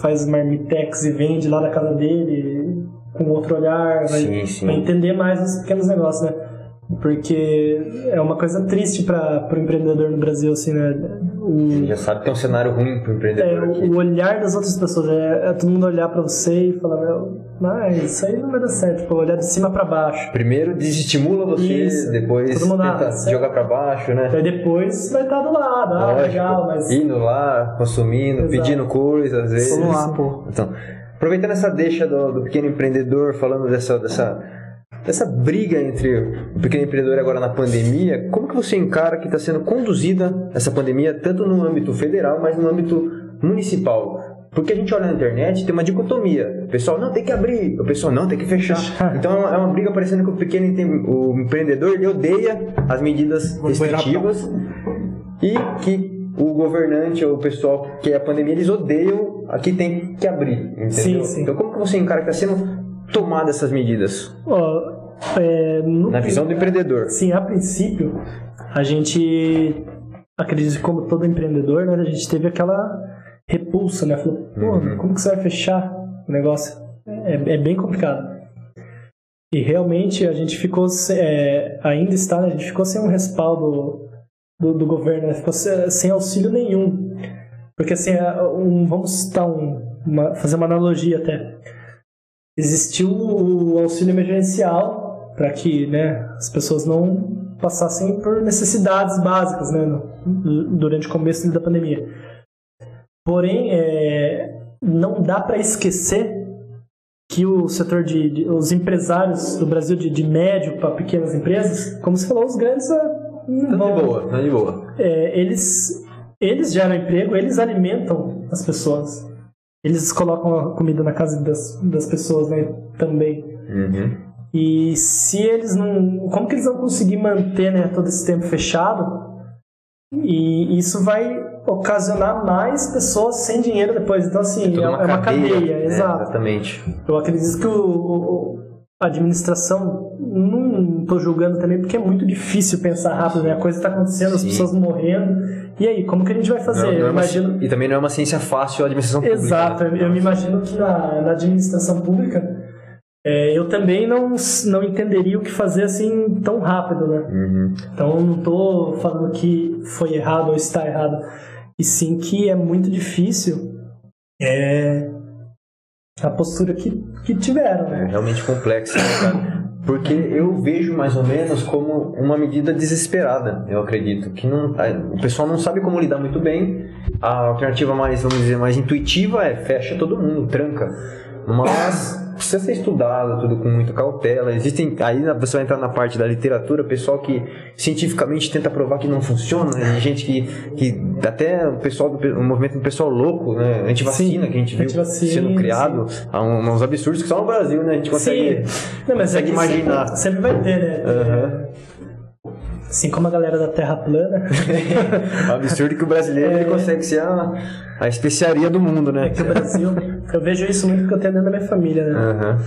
faz marmitex e vende lá na casa dele com outro olhar, vai, Sim, sim. vai entender mais os pequenos negócios, né? Porque é uma coisa triste para o empreendedor no Brasil, assim, né? O, já sabe que é um cenário ruim pro empreendedor é, aqui. o olhar das outras pessoas, é, é todo mundo olhar para você e falar, meu, mas isso aí não vai dar certo, tipo, olhar de cima para baixo. Primeiro desestimula você, Isso. depois mundo, ah, tenta certo. jogar pra baixo, né? Aí depois vai estar do lado, ah, Lógico. legal, mas. Indo lá, consumindo, Exato. pedindo coisas, às vezes. Vamos lá, pô. Então, aproveitando essa deixa do, do pequeno empreendedor, falando dessa, dessa, dessa briga entre o pequeno empreendedor agora na pandemia, como que você encara que está sendo conduzida essa pandemia, tanto no âmbito federal, mas no âmbito municipal? Porque a gente olha na internet tem uma dicotomia. O pessoal, não, tem que abrir. O pessoal, não, tem que fechar. Então é uma, é uma briga parecendo que o pequeno o empreendedor ele odeia as medidas restritivas e que o governante ou o pessoal que é a pandemia, eles odeiam aqui tem que abrir, entendeu? Sim, sim. Então como que você encara que está sendo tomada essas medidas? Ó, é, no Na visão do empreendedor. Sim, a princípio, a gente acredito como todo empreendedor, né, a gente teve aquela repulsa, né? Falou, pô, Uhum. como que você vai fechar o negócio? É, é bem complicado. E realmente a gente ficou, é, ainda está, né, a gente ficou sem um respaldo do, do governo, né? ficou se- sem auxílio nenhum. Porque assim, é, um- vamos citar um, uma- fazer uma analogia até. Existiu o auxílio emergencial para que né, as pessoas não passassem por necessidades básicas né, durante o começo da pandemia. Porém, é, não dá para esquecer que o setor de, de- os empresários do Brasil de, de médio para pequenas empresas, como você falou, os grandes ah, não Tá vão- de boa, tá de boa. é, eles, eles geram emprego, eles alimentam as pessoas. Eles colocam a comida na casa das, das pessoas, né? Também. Uhum. E se eles não. Como que eles vão conseguir manter né, todo esse tempo fechado? E isso vai ocasionar mais pessoas sem dinheiro depois. Então, assim, é, é uma cadeia, né? exato. Exatamente. Eu acredito que o, o- a administração, não estou julgando também, porque é muito difícil pensar rápido, né? A coisa está acontecendo, as Sim. pessoas morrendo. E aí, como que a gente vai fazer? Não- não é eu uma- imagino. E também não é uma ciência fácil a administração pública. Exato, né? eu me imagino que na, na administração pública é, eu também não, não entenderia o que fazer assim tão rápido, né? Uhum. Então eu não tô falando que foi errado ou está errado, e sim que é muito difícil é, a postura que, que tiveram, É né? realmente complexo, né, cara? Porque eu vejo mais ou menos como uma medida desesperada, eu acredito. Que não, a- o pessoal não sabe como lidar muito bem. A alternativa mais, vamos dizer, mais intuitiva é fecha todo mundo, tranca. Mas precisa ser estudado, tudo com muita cautela. Existem, aí você vai entrar na parte da literatura, pessoal que cientificamente tenta provar que não funciona, e gente que, que até o pessoal do o movimento do pessoal louco, né, antivacina Sim, que a gente viu antivacina, sendo criado, há um- uns absurdos que só no Brasil, né, a gente consegue. Não, é consegue que imaginar. Sempre, sempre vai ter, né? Aham. Assim como a galera da Terra plana. Absurdo que o brasileiro ele consegue ser a, a especiaria do mundo, né? É que o Brasil. Eu vejo isso muito porque eu tenho dentro da minha família, né? Aham.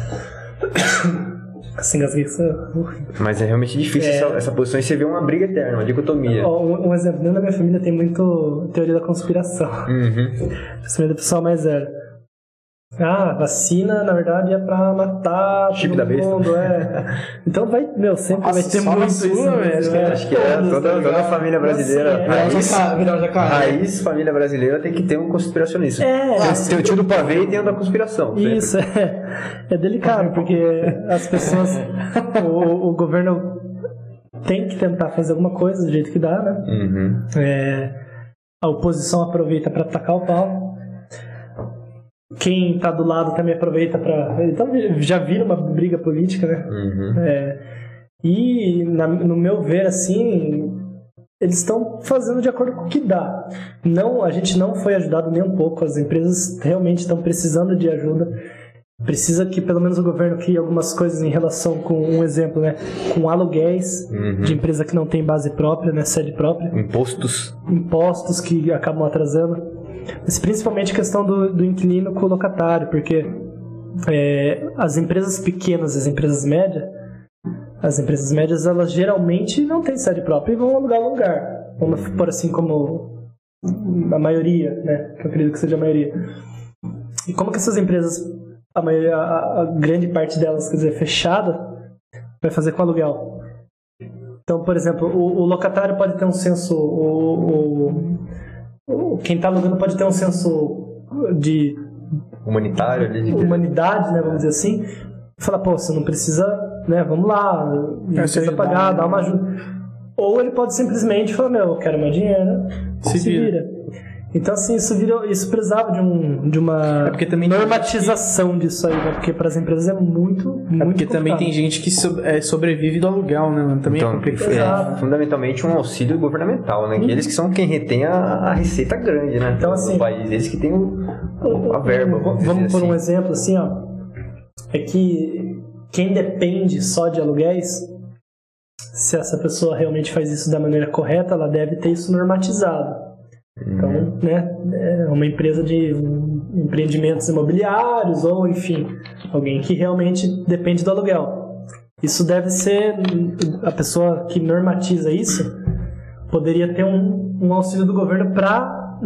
Assim, gasguei isso. Mas é realmente difícil essa, essa posição e você vê uma briga eterna, uma dicotomia. Um, um exemplo, dentro da minha família tem muito teoria da conspiração. Uhum. Principalmente do pessoal mais velho. Ah, vacina, na verdade, é pra matar Chip todo da besta. mundo, é. Então vai, meu, sempre Nossa, vai ter muito isso. velho, né? acho que- É, Acho que é todos, toda, toda a família brasileira. É. Raiz, jacaré. raiz, família brasileira tem que ter um conspiracionista. É. Tem, tem o tio do pavê e tem o da conspiração. sempre. Isso, é, é delicado, porque as pessoas, o, o governo tem que tentar fazer alguma coisa do jeito que dá, né? Uhum. É, a oposição aproveita para atacar o pau. Quem tá do lado também aproveita para. Então já vira uma briga política, né? Uhum. É, e na- no meu ver, assim, eles estão fazendo de acordo com o que dá. Não, a gente não foi ajudado nem um pouco. As empresas realmente estão precisando de ajuda. Precisa que pelo menos o governo crie algumas coisas em relação com um exemplo, né? Com aluguéis Uhum. de empresa que não tem base própria, né? Sede própria Impostos. impostos que acabam atrasando, mas principalmente a questão do, do inquilino com o locatário, porque é, as empresas pequenas, as empresas médias, as empresas médias elas geralmente não têm sede própria e vão alugar lugar, por assim como a maioria, né? Que eu acredito que seja a maioria. E como que essas empresas a, maioria, a, a grande parte delas, quer dizer, fechada, vai fazer com aluguel. Então, por exemplo, o, o locatário pode ter um senso, o, o quem está alugando pode ter um senso de Humanitário ali. humanidade, né, vamos dizer assim, e falar, pô, você não precisa, né, vamos lá, não se precisa pagar, dá uma ajuda. Ou ele pode simplesmente falar, meu, eu quero meu dinheiro, Se vira. Então, assim, isso, virou, isso precisava de, um, de uma É porque também tem normatização disso aí, né? Porque para as empresas é muito, muito É porque também tem gente que so- é, sobrevive do aluguel, né, mano? Também é Então, complicado. Exato. é fundamentalmente um auxílio governamental, né? Que eles que são quem retém a, a receita grande, né? Então, do assim- país, eles que têm o- a verba. Vamos Vamos por um assim. exemplo assim, ó. É que quem depende só de aluguéis, se essa pessoa realmente faz isso da maneira correta, ela deve ter isso normatizado. Então, né, é uma empresa de um, empreendimentos imobiliários ou, enfim, alguém que realmente depende do aluguel. Isso deve ser a pessoa que normatiza isso poderia ter um, um auxílio do governo para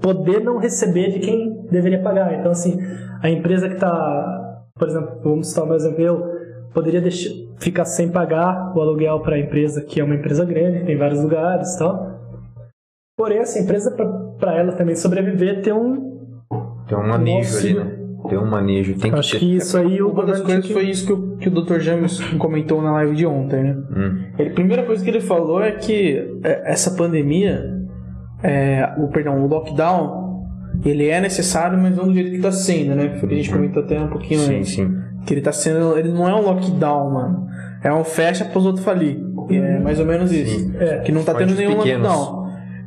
poder não receber de quem deveria pagar. Então, assim, a empresa que está, por exemplo, vamos citar um exemplo, eu poderia deixar, ficar sem pagar o aluguel para a empresa que é uma empresa grande, tem vários lugares tal. Porém, essa empresa, para ela também sobreviver, tem um. Tem um manejo ali, né? Tem um manejo. Tem que Acho ter. que isso aí o Uma das coisas que- foi isso que o, que o Dr. James comentou na live de ontem, né? Hum. Ele, a primeira coisa que ele falou é que é, essa pandemia, é, o perdão, o lockdown, ele é necessário, mas não do jeito que está sendo, né? Que foi o que a gente comentou até um pouquinho Sim, antes. sim. Que ele tá sendo. Ele não é um lockdown, mano. É um fecha para os outros falir. É mais ou menos isso. É. Que não tá Cortes tendo nenhum pequenos. lockdown.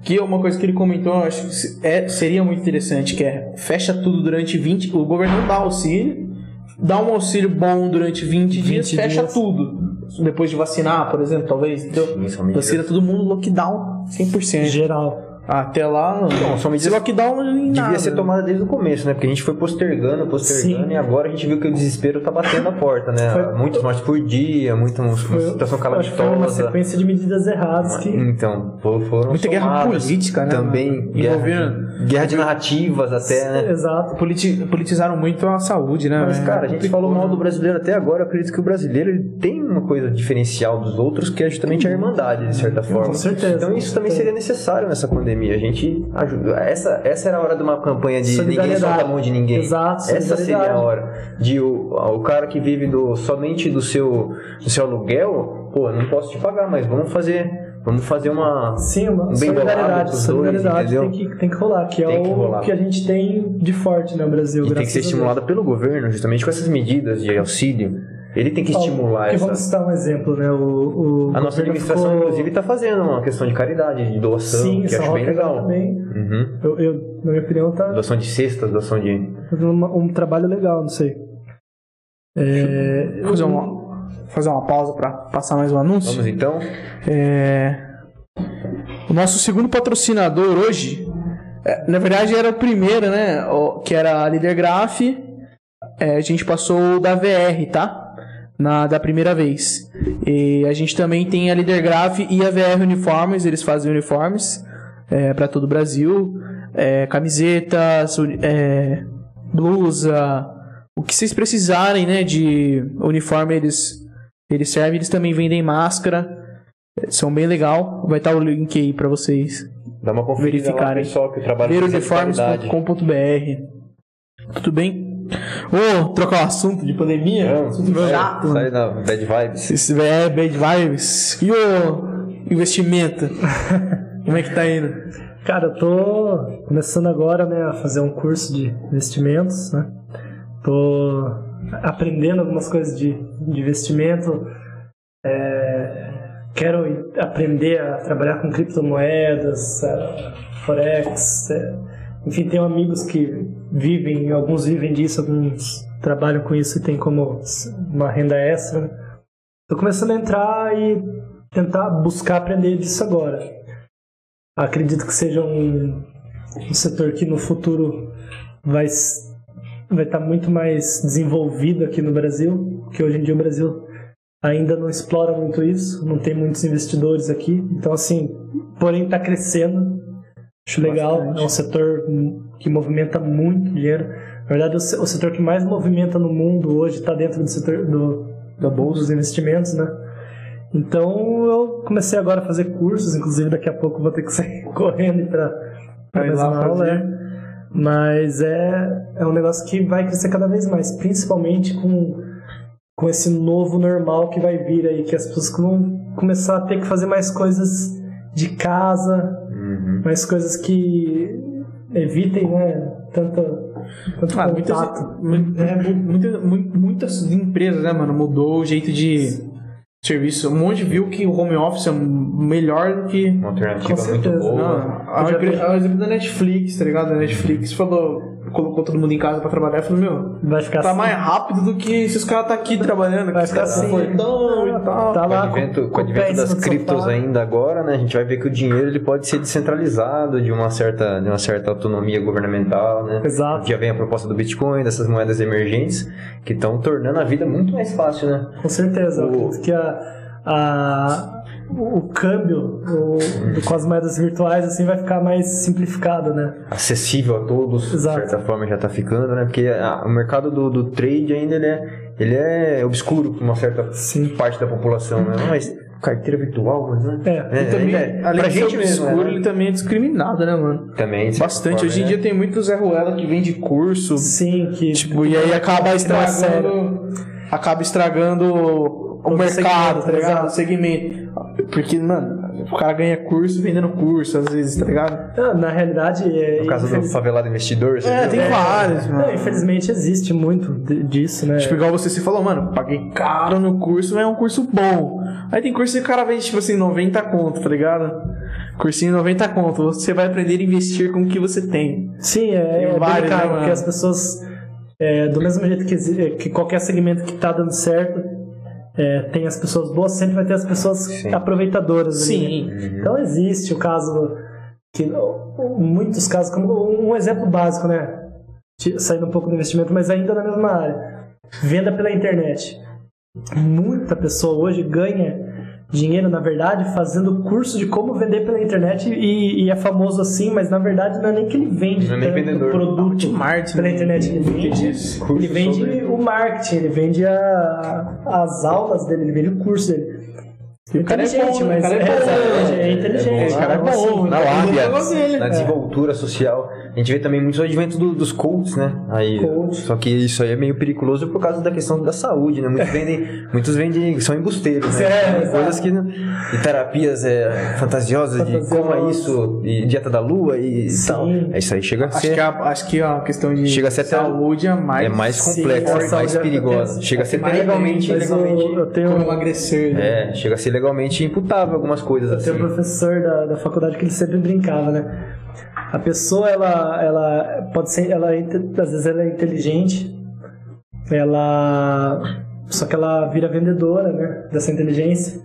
Que é uma coisa que ele comentou, eu acho que é, seria muito interessante, que é fecha tudo durante 20. O governo não dá auxílio, dá um auxílio bom durante 20, dias, 20 fecha dias. tudo. Depois de vacinar, por exemplo, talvez. Assim, Vacina todo mundo, lockdown 100%. geral. Até lá, Não, são esse medidas- lockdown não em Devia nada. ser tomada desde o começo, né? Porque a gente foi postergando, postergando, Sim. e agora a gente viu que o desespero tá batendo a porta, né? Foi- Muitos mortes por dia, muita uma situação que foi uma sequência de medidas erradas que. Então, foram Muita guerra política, né, Também, mano? guerra, Envolvendo- guerra de narrativas até, né? Exato. Politi- politizaram muito a saúde, né? Mas, cara, a gente falou mal do brasileiro até agora. Eu acredito que o brasileiro tem uma coisa diferencial dos outros, que é justamente a irmandade, de certa forma. certeza, Então, isso com também seria necessário nessa pandemia. A gente ajuda. Essa, essa era a hora de uma campanha de ninguém solta a mão de ninguém. Exato, Essa seria a hora. De o, o cara que vive do, somente do seu, do seu aluguel, pô, não posso te pagar, mas vamos fazer. Vamos fazer uma. Sim, uma Um bem solidariedade. dois, solidariedade entendeu? tem, que, tem que rolar, que Tem é que o rolar. que a gente tem de forte no Brasil. E tem que ser estimulada pelo governo, justamente com essas medidas de auxílio. Ele tem que estimular essa. Vamos citar um exemplo, né? O, o A nossa administração, ficou- inclusive, está fazendo uma questão de caridade, de doação, Sim, que acho bem legal. também. Uhum. Eu, eu, na minha opinião, tá Doação de cestas, doação de. fazendo uma- um trabalho legal, não sei. É, fazer uma, fazer uma pausa para passar mais um anúncio. Vamos então. É, o nosso segundo patrocinador hoje, é, na verdade era o primeiro, né? o- Que era a Líder Graph. É, a gente passou o da VR, tá? Na, da primeira vez. E a gente também tem a Líder Graph e a VR Uniformes, eles fazem uniformes é, para todo o Brasil. É, camisetas, é, blusa, o que vocês precisarem, né? De uniforme eles, eles servem, eles também vendem máscara. São bem legal. Vai estar o link aí pra vocês Dá uma conferida lá, Verificarem. pessoal, que é veruniformes.com.br Tudo bem? Ô, trocar o assunto de pandemia? Não, assunto chato. Sai da bad vibes. Esse é bad vibes. E o investimento? Como é que tá indo? Cara, eu tô começando agora, né, a fazer um curso de investimentos, né? Tô aprendendo algumas coisas de, de investimento. É, quero aprender a trabalhar com criptomoedas, é, forex. é, enfim, tenho amigos que vivem, alguns vivem disso, alguns trabalham com isso e tem como uma renda extra. né? Tô começando a entrar e tentar buscar aprender disso agora. Acredito que seja um, um setor que no futuro vai vai estar muito mais desenvolvido aqui no Brasil, porque hoje em dia o Brasil ainda não explora muito isso, não tem muitos investidores aqui. Então assim, porém está crescendo. Acho legal, Bastante. é um setor que movimenta muito dinheiro. Na verdade, o, se- o setor que mais movimenta no mundo hoje está dentro do setor do, da bolsa dos investimentos, né? Então eu comecei agora a fazer cursos, inclusive daqui a pouco vou ter que sair correndo para mais lá uma aula, fazer. é. Mas é, é um negócio que vai crescer cada vez mais, principalmente com, com esse novo normal que vai vir aí, que as pessoas vão começar a ter que fazer mais coisas de casa, Uhum. mais coisas que evitem, né, tanto, tanto Ah, muitas, contato. mu- é, mu- muita- mu- muitas empresas, né, mano, mudou o jeito de serviço. Um monte viu que o home office é melhor do que. Uma alternativa Com muito certeza. Não, boa. a, Já empre- vi. a exemplo da Netflix, tá ligado? A Netflix falou, colocou todo mundo em casa pra trabalhar e falou, meu, Vai ficar tá assim. mais rápido do que se os caras tá aqui trabalhando. Vai que os caras ficar tá assim. fortão e tal. Tá Com o lá advento, com o advento das criptos sofá. ainda agora, né, a gente vai ver que o dinheiro ele pode ser descentralizado de uma certa, de uma certa autonomia governamental, né? Exato. Já vem a proposta do Bitcoin, dessas moedas emergentes, que estão tornando a vida muito mais fácil, né? Com certeza. O- que a, a, o câmbio o- com as moedas virtuais assim vai ficar mais simplificado, né? Acessível a todos, Exato. de certa forma já está ficando, né? Porque a- o mercado do, do trade ainda ele é, ele é obscuro para uma certa Sim. parte da população, né? Mas carteira virtual, mas, né? É. E também, é. além pra de ser gente mesmo, obscuro, né? ele também é discriminado, né, mano? Também, Bastante. forma, Hoje em né? dia tem muito Zé Ruela que vende curso, Sim, que tipo, e aí acaba é estragando. Acaba estragando o mercado, segmento, tá ligado? O segmento. Porque, mano, o cara ganha curso vendendo curso, às vezes, tá ligado? Ah, na realidade é No caso do infeliz- favelado investidor, você É, viu? tem vários, mano. Não, infelizmente existe muito disso, né? Tipo, igual você se falou, mano, paguei caro no curso, mas é um curso bom. Aí tem curso que o cara vende, tipo assim, 90 conto, tá ligado? Cursinho 90 conto. Você vai aprender a investir com o que você tem. Sim, é, é vários, delicado, né, mano? porque as pessoas, é, do mesmo jeito que, exi- que qualquer segmento que tá dando certo, é, tem as pessoas boas, sempre vai ter as pessoas Sim. aproveitadoras. ali, né? Sim. Então existe o caso que muitos casos, como um exemplo básico, né? Saindo um pouco do investimento, mas ainda na mesma área. Venda pela internet. Muita pessoa hoje ganha dinheiro, na verdade, fazendo curso de como vender pela internet e, e é famoso assim, mas na verdade não é nem que ele vende Não é nem tanto vendedor. produto Marketing. pela internet, ele vende, ele vende o marketing, ele vende a- as aulas dele, ele vende o curso dele. E o cara é Inteligente, bom, né? mas cara é é, né? é inteligente. O cara é bom. na lábia, na desenvoltura social. A gente vê também muitos adventos do- dos coaches, né? Aí. Só que isso aí é meio perigoso por causa da questão da saúde, né? Muitos vendem, muitos vendem, são embusteiros, né? É, coisas que e terapias é, fantasiosas de Fantasiosas. coma isso, e dieta da lua e Sim. tal. Isso aí chega a Acho ser que, a, acho que a questão de Chega a ser até- saúde é mais... é mais complexa, a mais saúde é- perigosa. Chega a ser até legalmente, Mas eu, legalmente eu tenho, Como emagrecer. né? é, chega a ser legalmente imputável algumas coisas assim. Tem um professor da, da faculdade que ele sempre brincava, né? A pessoa, ela, ela pode ser, ela é às vezes ela é inteligente, ela, só que ela vira vendedora, né? Dessa inteligência.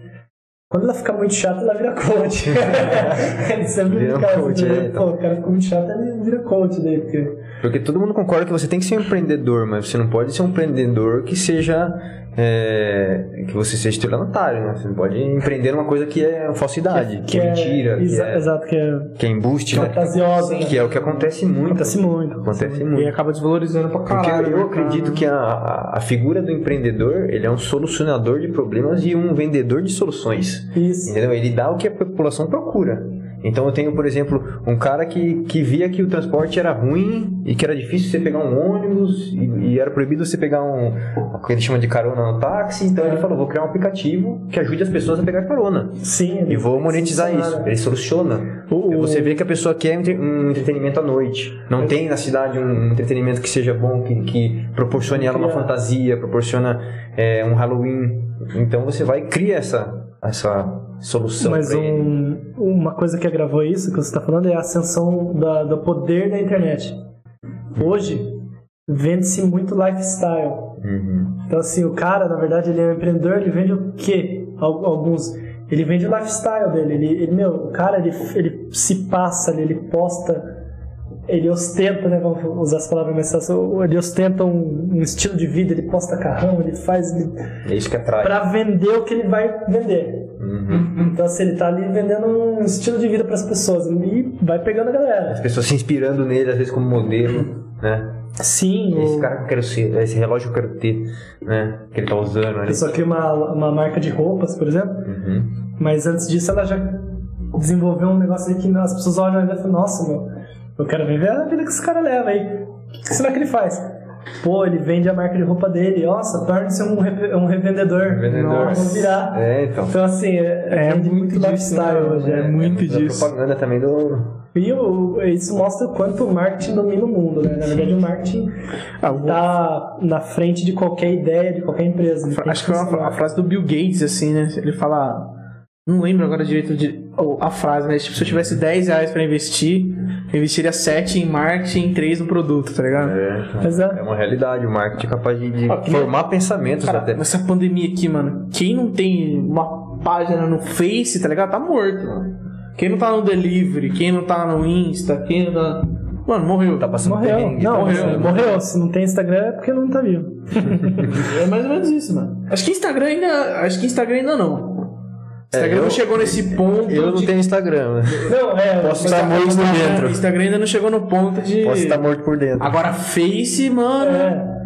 Quando ela fica muito chata, ela vira coach. ele sempre Vira brincava, coach, né? é, então. Pô, o cara fica muito chato, ele vira coach daí, porque... Porque todo mundo concorda que você tem que ser um empreendedor, mas você não pode ser um empreendedor que seja. é, que você seja estelionatário, né? Você não pode empreender uma coisa que é falsidade, que, é, mentira, que, exa- é, Exato, que é que é embuste, né? fantasiosa. né? Que é o que acontece muito. Acontece muito. Acontece E muito. acaba desvalorizando pra Porque caralho. eu né, acredito cara? que a, a, a figura do empreendedor, ele é um solucionador de problemas e um vendedor de soluções. Isso. Entendeu? Ele dá o que a população procura. Então eu tenho, por exemplo, um cara que, que via que o transporte era ruim e que era difícil você pegar um ônibus e, e era proibido você pegar um o que ele chama de carona no táxi, então ele falou, vou criar um aplicativo que ajude as pessoas a pegar carona. Sim. E vou monetizar isso. Ele soluciona. O- Você vê que a pessoa quer um entre- entretenimento à noite. Não tem na cidade um entretenimento que seja bom, que, que proporcione ela uma fantasia, proporciona é, um Halloween. Então você vai e cria essa, essa solução Mas um- uma coisa que agravou isso que você está falando é a ascensão da- do poder da internet. Hoje, vende-se muito lifestyle. Uhum. Então, assim, o cara, na verdade, ele é um empreendedor, ele vende o quê? Al- Alguns. Ele vende o lifestyle dele. Ele, ele, meu, o cara, ele, ele se passa ele posta, ele ostenta, né? Vamos usar as palavras mais fáceis. Ele ostenta um, um estilo de vida, ele posta carrão, ele faz. Ele, É isso que atrai. pra vender o que ele vai vender. Uhum. Então, assim, ele tá ali vendendo um estilo de vida para as pessoas e vai pegando a galera. As pessoas se inspirando nele, às vezes como modelo, né? Sim, Esse o- cara que eu quero ser, esse relógio que eu quero ter, né? Que ele tá usando a ali. pessoa cria uma, uma marca de roupas, por exemplo, Uhum. mas antes disso ela já desenvolveu um negócio aí que as pessoas olham e falam, nossa, meu, eu quero ver a vida que esse cara leva aí. O que será que ele faz? Pô, ele vende a marca de roupa dele, nossa, torne-se um, re- um revendedor. Revendedor. Nossa, vamos virar. É, então. Então, assim, é, É vende muito lifestyle né? hoje. É né? muito Da disso. propaganda também do. E o- isso mostra o quanto o marketing domina o mundo, né? Na verdade, o marketing Ah, o- tá na frente de qualquer ideia, de qualquer empresa. Acho que foi uma, a frase do Bill Gates, assim, né? Ele fala. Não lembro agora direito de, a frase, mas tipo, se eu tivesse 10 reais pra investir, eu investiria 7 em marketing e 3 no produto, tá ligado? É, Mas é. é uma realidade. O marketing é capaz de, Ah, formar pensamentos Cara, até. nessa pandemia aqui, mano, quem não tem uma página no Face, tá ligado? Tá morto, mano. Quem não tá no Delivery, quem não tá no Insta, quem não tá. Mano, morreu. Tá passando Morreu. perrengue, Não, tá morreu. passando- morreu. Se não tem Instagram é porque não tá vivo. É mais ou menos isso, mano. Acho que Instagram ainda. Acho que Instagram ainda não. Instagram eu- não chegou nesse ponto. Eu não de- tenho Instagram, né? Não, é. Posso estar tá- morto por dentro. Instagram ainda não chegou no ponto de. Posso estar morto por dentro. Agora, Face, mano. É.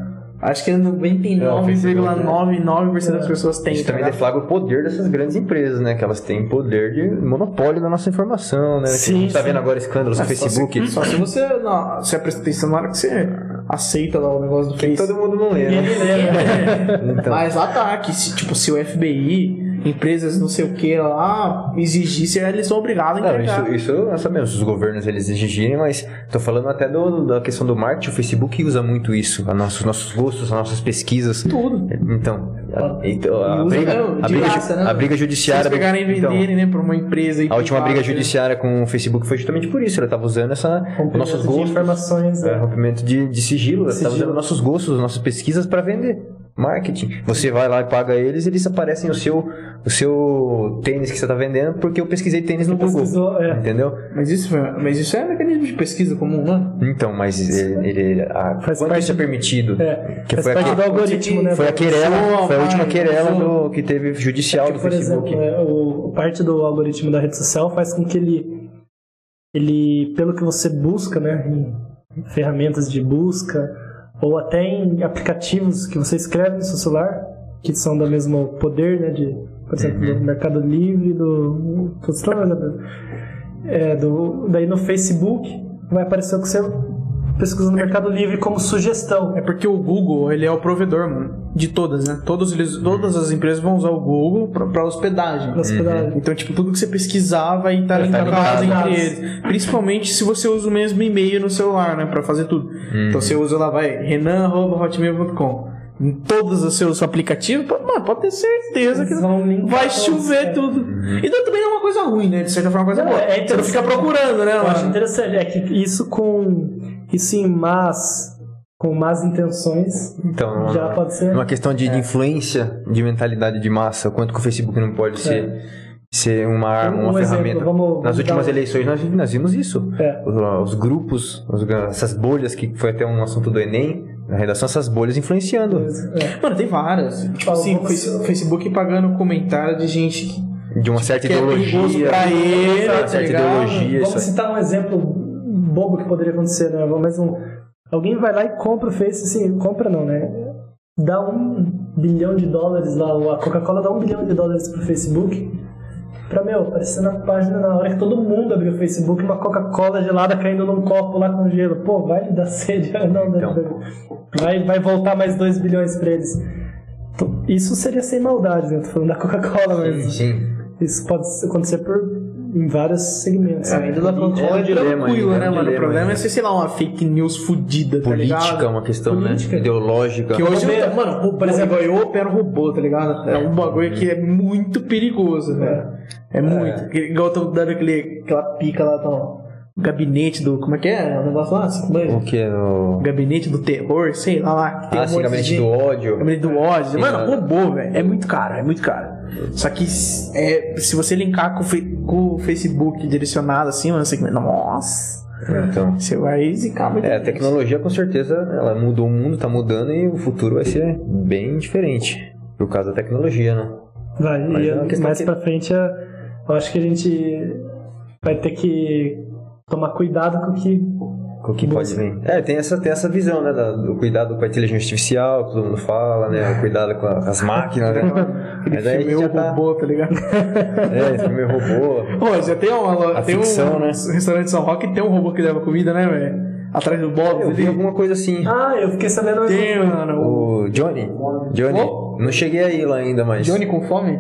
Acho que É, o 99,99% das pessoas têm. Isso tá também ligado? deflagra o poder dessas grandes empresas, né? Que elas têm poder de monopólio da nossa informação, né? Que Sim, a gente tá sim. vendo agora escândalos no Só se- Facebook. Só se você, não, você presta atenção na hora que você aceita lá o negócio do Face. Todo mundo não lê, Ninguém né? lembra. Então, Mas lá tá, que se, tipo, se o FBI, empresas não sei o que lá, exigisse, eles são obrigados a Não, entregar. isso, isso nós sabemos, os governos eles exigirem, mas tô falando até do, da questão do marketing, o Facebook usa muito isso, a nossos, nossos gostos, as nossas pesquisas. Tudo. Então, a, então, a, briga, a, de briga, graça, né? a briga Se judiciária. pegarem e então, venderem, né, pra uma empresa. a última briga privada, judiciária com o Facebook foi justamente por isso, ela tava usando essa, os nossos de gostos. informações. É, né? rompimento de, de sigilo, ela tá Sigilo. usando nossos gostos, nossas pesquisas para vender. Marketing. Você vai lá e paga eles, eles aparecem o seu, o seu tênis que você tá vendendo, porque eu pesquisei tênis no Google. É. Entendeu? Mas isso, mas isso é mecanismo de pesquisa comum, né? Então, mas ele, ele a, Faz quanto parte isso é do- permitido? É, Que foi parte aqui- do algoritmo, né? Foi a querela, foi a última querela do, que teve judicial Que, do por Facebook. exemplo, é, o, parte do algoritmo da rede social faz com que ele, ele pelo que você busca, né, em ferramentas de busca ou até em aplicativos que você escreve no seu celular, que são do mesmo poder, né, de, por exemplo, Uhum. do Mercado Livre, do, tô um é, do daí no Facebook vai aparecer o que você pesquisou no Mercado Livre como sugestão. É porque o Google, ele é o provedor, mano, de todas, né? Todos eles, todas as empresas vão usar o Google pra, pra hospedagem. Pra hospedagem. Então, tipo, tudo que você pesquisar vai estar estar linkado entre eles. Principalmente se você usa o mesmo e-mail no celular, né? Pra fazer tudo. Então, você usa lá, vai, renan.hotmail.com. Em todos os seus aplicativos, mano, pode ter certeza que Eles vai chover é. tudo. Então, também não é uma coisa ruim, né? De certa forma, é uma coisa Não, boa. é você não fica procurando, né? Eu acho mano? interessante, é que isso com isso em más com más intenções Então, já pode ser uma questão de, de influência de mentalidade de massa, o quanto que o Facebook não pode ser, ser uma arma, Um uma exemplo, ferramenta. vamos- Nas últimas um- eleições nós, nós vimos isso. É. Os, os grupos, os- essas bolhas, que foi até um assunto do Enem, na redação, essas bolhas influenciando. É. Mano, tem várias. Tipo assim, Face- Facebook pagando comentário de gente que De uma certa que é ideologia. pra ele, uma tá certa ligado? ideologia. Vamos Isso aí. citar um exemplo bobo que poderia acontecer, né? Mas um, alguém vai lá e compra o Face, assim, compra não, né? Dá um bilhão de dólares lá, a Coca-Cola dá um bilhão de dólares pro Facebook pra, meu, aparecer na página na hora que todo mundo abriu o Facebook, uma Coca-Cola gelada caindo num copo lá com gelo. Pô, vai dar sede. Não, Então. não, vai, vai voltar mais 2 bilhões pra eles. Então, Isso seria sem maldade, né? Tô falando da Coca-Cola, mas Sim, sim. isso pode acontecer por, em vários segmentos. É, ainda da Coca-Cola É é dilema tranquilo, ainda, né, é um mano? O problema ainda. é ser, sei lá, uma fake news fudida, tá Política é ligado? uma questão, Política. né? Ideológica. Que hoje, mano, Por exemplo- eu opero robô, tá ligado? É um bagulho que é muito perigoso, velho. É muito. Igual eu tô dando aquele, aquela pica lá, tá, o gabinete do. Como é que é? O negócio lá? Assim, é? O que é O no... gabinete do terror, sei lá, lá. Tem Ah, um sim, de gabinete gente- do ódio. Gabinete do ódio. Sim, Mano, né? robô, velho. É muito caro, é muito caro. Só que é, se você linkar com, com o Facebook direcionado assim, mano, você. Nossa! Então... Você vai zicar muito. É, a tecnologia com certeza ela mudou o mundo, tá mudando e o futuro vai ser bem diferente. Por causa da tecnologia, né? Vai, Mas e é questão mais que- pra frente eu acho que a gente vai ter que tomar cuidado com o que Com O que pode vir. É, tem essa, tem essa visão, né? do cuidado com a inteligência artificial, que todo mundo fala, né? O cuidado com a- as máquinas, né? Mas aí a gente Meu já tá... robô, tá ligado? É, esse filme robô. Pô, já tem, uma, A tem ficção, um né? restaurante de São Roque que tem um robô que leva comida, né, velho? Atrás do Bob. Eu vi alguma coisa assim. Ah, eu fiquei sabendo. Tem, mano. O O Johnny? Johnny? Oh. Não cheguei aí lá ainda, mas... Johnny com fome?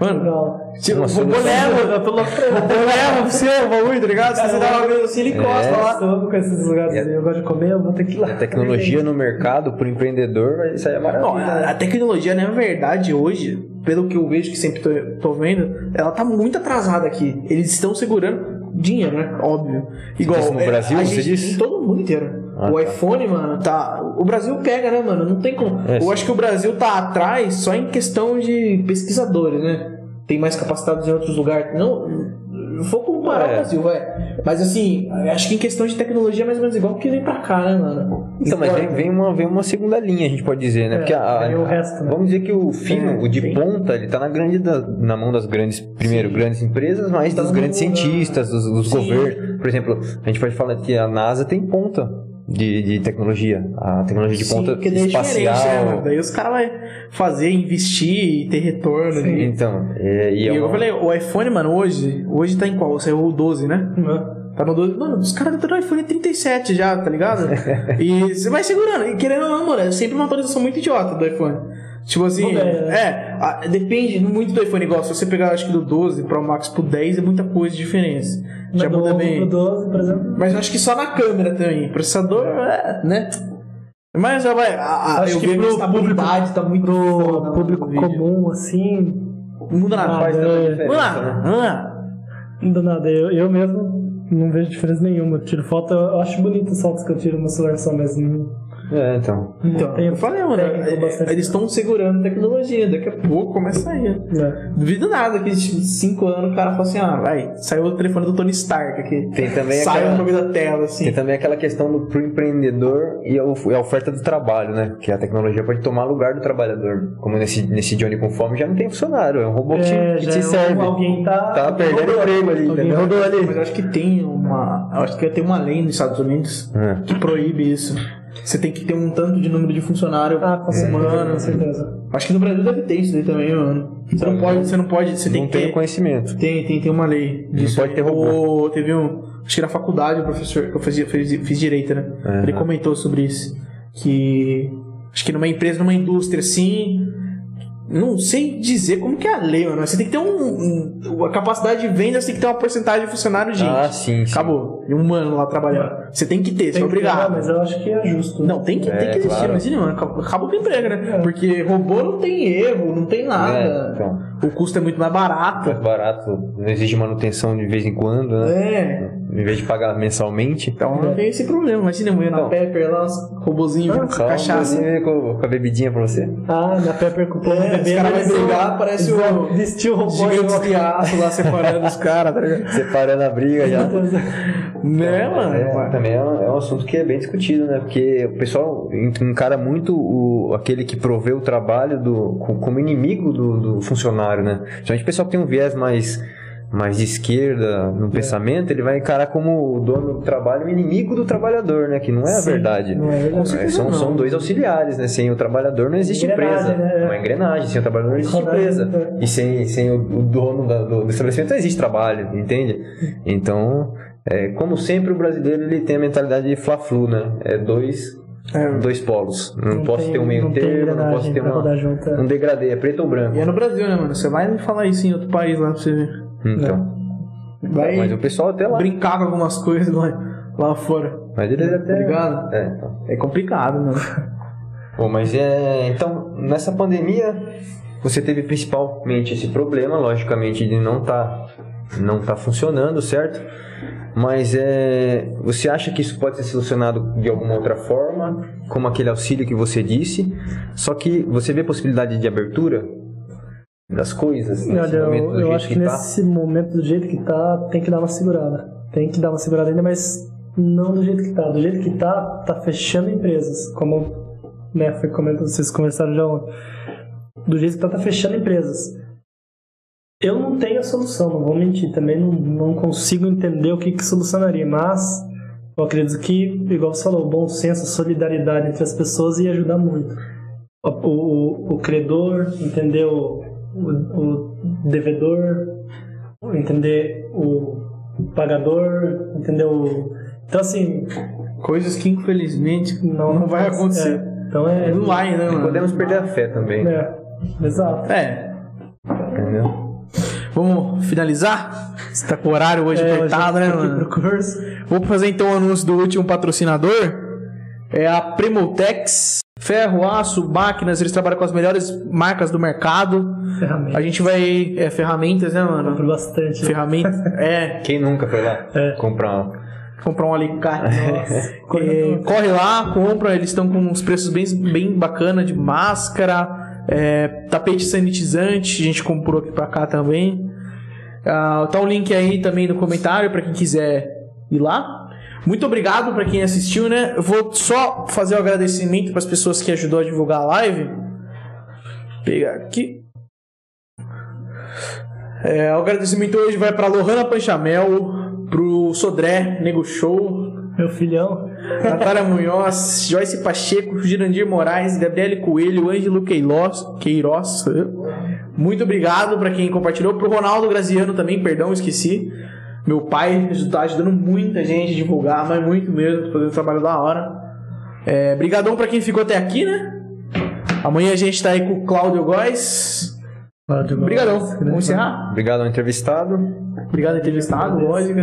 Mano, Não. se- o Uma robô solução. leva, eu tô louco pra leva pra você o bagulho, tá ligado? Se você dá uma vez assim, ele encosta É. lá. Eu com esses lugares. Eu gosto de comer, eu vou ter que ir lá. A tecnologia no mercado, pro empreendedor, vai- isso aí é Não, maravilha. a, a tecnologia, na verdade, hoje, pelo que eu vejo, que sempre tô, tô vendo, ela tá muito atrasada aqui. Eles estão segurando dinheiro, né? Óbvio. Igual. diz no é, Brasil, a você gente- diz? Em todo mundo inteiro. Ah, o tá. iPhone, mano, tá. O Brasil pega, né, mano? Não tem como. É, eu sim. acho que o Brasil tá atrás só em questão de pesquisadores, né? Tem mais capacitados em outros lugares. Não. Vou comparar É. o Brasil, vai. Mas assim, acho que em questão de tecnologia é mais ou menos igual que vem pra cá, né, mano? Então, mas vem, vem uma, vem uma segunda linha, a gente pode dizer, né? É, Porque a, o resto, né? Vamos dizer que o fino, É, o de ponta, ele tá na, grande da- na mão das grandes, primeiro, grandes empresas, mas Tá dos grandes mundo, cientistas, dos, dos Sim. governos. Por exemplo, a gente pode falar que a NASA tem ponta de, de tecnologia. A tecnologia de Sim, ponta porque daí é espacial. diferente, né? Daí os caras vão fazer, investir e ter retorno. de- Então, é, e E é eu falei, o iPhone, mano, hoje, hoje tá em qual? Saiu o 12, né? Tá no 12. Mano, os caras estão no iPhone 37 já, tá ligado? e você vai segurando. E querendo ou não, mano, é sempre uma atualização muito idiota do iPhone. Tipo assim, Muda, né? é, a- depende muito do iPhone. Igual, se você pegar, acho que do 12 Pro Max pro 10, é muita coisa de diferença. Já do, muda bem. do 12, por exemplo. Mas acho que só na câmera também. Processador, é, né? Mas já vai. A, eu que a pro estabilidade tá muito Pro público comum, assim, Não muda nada. Faz é. né? lá. não dá nada. Eu, eu mesmo não vejo diferença nenhuma. Eu tiro foto, eu acho bonito as fotos que eu tiro no celular só, mas não, É, então. Então, Tem eu falei, mano, é- eles estão segurando tecnologia, daqui a pouco começa a ir. né. Duvido nada que tipo, 5 anos o cara fala assim, ah, vai, saiu o telefone do Tony Stark aqui. Tem também Sai aquela- um da tela, assim. Tem também aquela questão do pro empreendedor e a, of- e a oferta do trabalho, né? Que a tecnologia pode tomar lugar do trabalhador. Como nesse, nesse Johnny com fome já não tem funcionário, é um robô que, te- É, que já te é um- serve. Alguém tá. Tá perdendo emprego ali, entendeu? rodou ali. Mas eu acho que tem uma. Eu acho que tem uma lei nos Estados Unidos É. que proíbe isso. Você tem que ter um tanto de número de funcionário Ah, com certeza, humano. com certeza. Acho que no Brasil deve ter isso daí também, mano. Você não pode, você não pode, você tem Não que tenho ter. conhecimento. Tem, tem, tem uma lei disso. pode ter O- Teve um. Acho que na faculdade o professor. que Eu fiz, fiz, fiz direito, né? Aham. Ele comentou sobre isso. Que. Acho que numa empresa, numa indústria assim. Não sei dizer como que é a lei, mano. Você tem que ter um. um- a capacidade de venda, você tem que ter uma porcentagem de funcionário, gente. Ah, sim, sim. Acabou. E um humano lá trabalhando. Você tem que ter, você é Tem que ter, obrigado. mas eu acho que é justo. Não, tem que, tem É, que existir, claro. imagina, mano. Acaba acaba com o emprego, né? É. Porque robô não tem erro, não tem nada. É, então. O custo é muito mais barato. Mais barato, não exige manutenção de vez em quando, né? É. Em vez de pagar mensalmente. Então não tem esse problema. Imagina eu na Então. Pepper lá, os robozinhos com Só cachaça. com, com a bebidinha pra você. Ah, na Pepper com o povo É, os bebendo. caras vão brigar, parece o Vestir o robô gigantes igual- de aço lá separando os caras, tá ligado? Separando a briga já. Né, mano? É, também é um, é um assunto que é bem discutido, né? Porque o pessoal encara muito o, aquele que provê o trabalho do, co- como inimigo do, do funcionário, né? Principalmente o pessoal que tem um viés mais, mais de esquerda no pensamento, ele vai encarar como o dono do trabalho o inimigo do trabalhador, né? Que não é a Sim, verdade. Não é verdade. É, são, não. são dois auxiliares, né? Sem o trabalhador não existe empresa. né? É uma engrenagem. Sem o trabalhador não existe empresa. E sem, sem o, o dono da- do, do estabelecimento não existe trabalho, entende? Então, é, como sempre, o brasileiro ele tem a mentalidade de fla-flu, né? É dois, É. dois polos. Não, posso tem- ter um meio termo, não posso ter uma, junto, é. um degradê. É preto ou branco. E é no Brasil, né, mano? Você vai falar isso em outro país lá pra você ver. Então. Vai Mas o pessoal até lá. brincar com algumas coisas lá, lá fora. Mas eles Tá até. ligado? É, então. É complicado, mano. Bom, mas é. Então, nessa pandemia, você teve principalmente esse problema, logicamente, de não tá, não tá funcionando, certo? Mas é. Você acha que isso pode ser solucionado de alguma outra forma, como aquele auxílio que você disse? Só que você vê possibilidade de abertura das coisas Olha, eu, eu acho que, que tá? nesse momento, do jeito que tá, tem que dar uma segurada. Tem que dar uma segurada ainda, mas não do jeito que tá. Do jeito que tá, tá fechando empresas. Como né, foi comentado, vocês conversaram já ontem. Do jeito que tá, tá fechando empresas. Eu não tenho a solução, não vou mentir. Também não, não consigo entender o que, que solucionaria, mas Eu acredito que, igual você falou, o bom senso, a solidariedade entre as pessoas ia ajudar muito. O, o, o credor, entender o, o, o devedor, entender o pagador, entender o. Então, assim. Coisas que infelizmente não, não vai acontecer. É, então é. Não vai, né, mano? Podemos perder a fé também. É, exato. É. Entendeu? Vamos finalizar? Você tá com o horário hoje É, apertado, né, mano? pro curso. Vou fazer então o anúncio do último patrocinador. É a Primotex. Ferro, aço, máquinas, eles trabalham com as melhores marcas do mercado. Ferramenta. A gente vai. É, ferramentas, né, mano? Compro bastante. Ferramentas. É, Quem nunca foi lá É. comprar um? comprar um alicate. Corre É, corre lá, compra. Eles estão com uns preços bem, bem bacana de máscara, é, tapete sanitizante. A gente comprou aqui pra cá também. Ah, tá o link aí também no comentário pra quem quiser ir lá. Muito obrigado pra quem assistiu, né? Eu vou só fazer o agradecimento pras pessoas que ajudou a divulgar a live. Pegar aqui. É, o agradecimento hoje vai pra Lohana Panchamel, pro Sodré Nego Show, Meu filhão. Natália Munhoz, Joyce Pacheco, Girandir Moraes, Gabriele Coelho, Ângelo Queiroz, Queiroz. Muito obrigado para quem compartilhou. Pro Ronaldo Graziano também, perdão, esqueci. Meu pai está ajudando muita gente a divulgar, mas muito mesmo, fazendo um trabalho da hora. É, brigadão para quem ficou até aqui, né? Amanhã a gente tá aí com o Cláudio Góes. Obrigadão. Vamos encerrar? Obrigado ao entrevistado. Obrigado, entrevistado, lógico.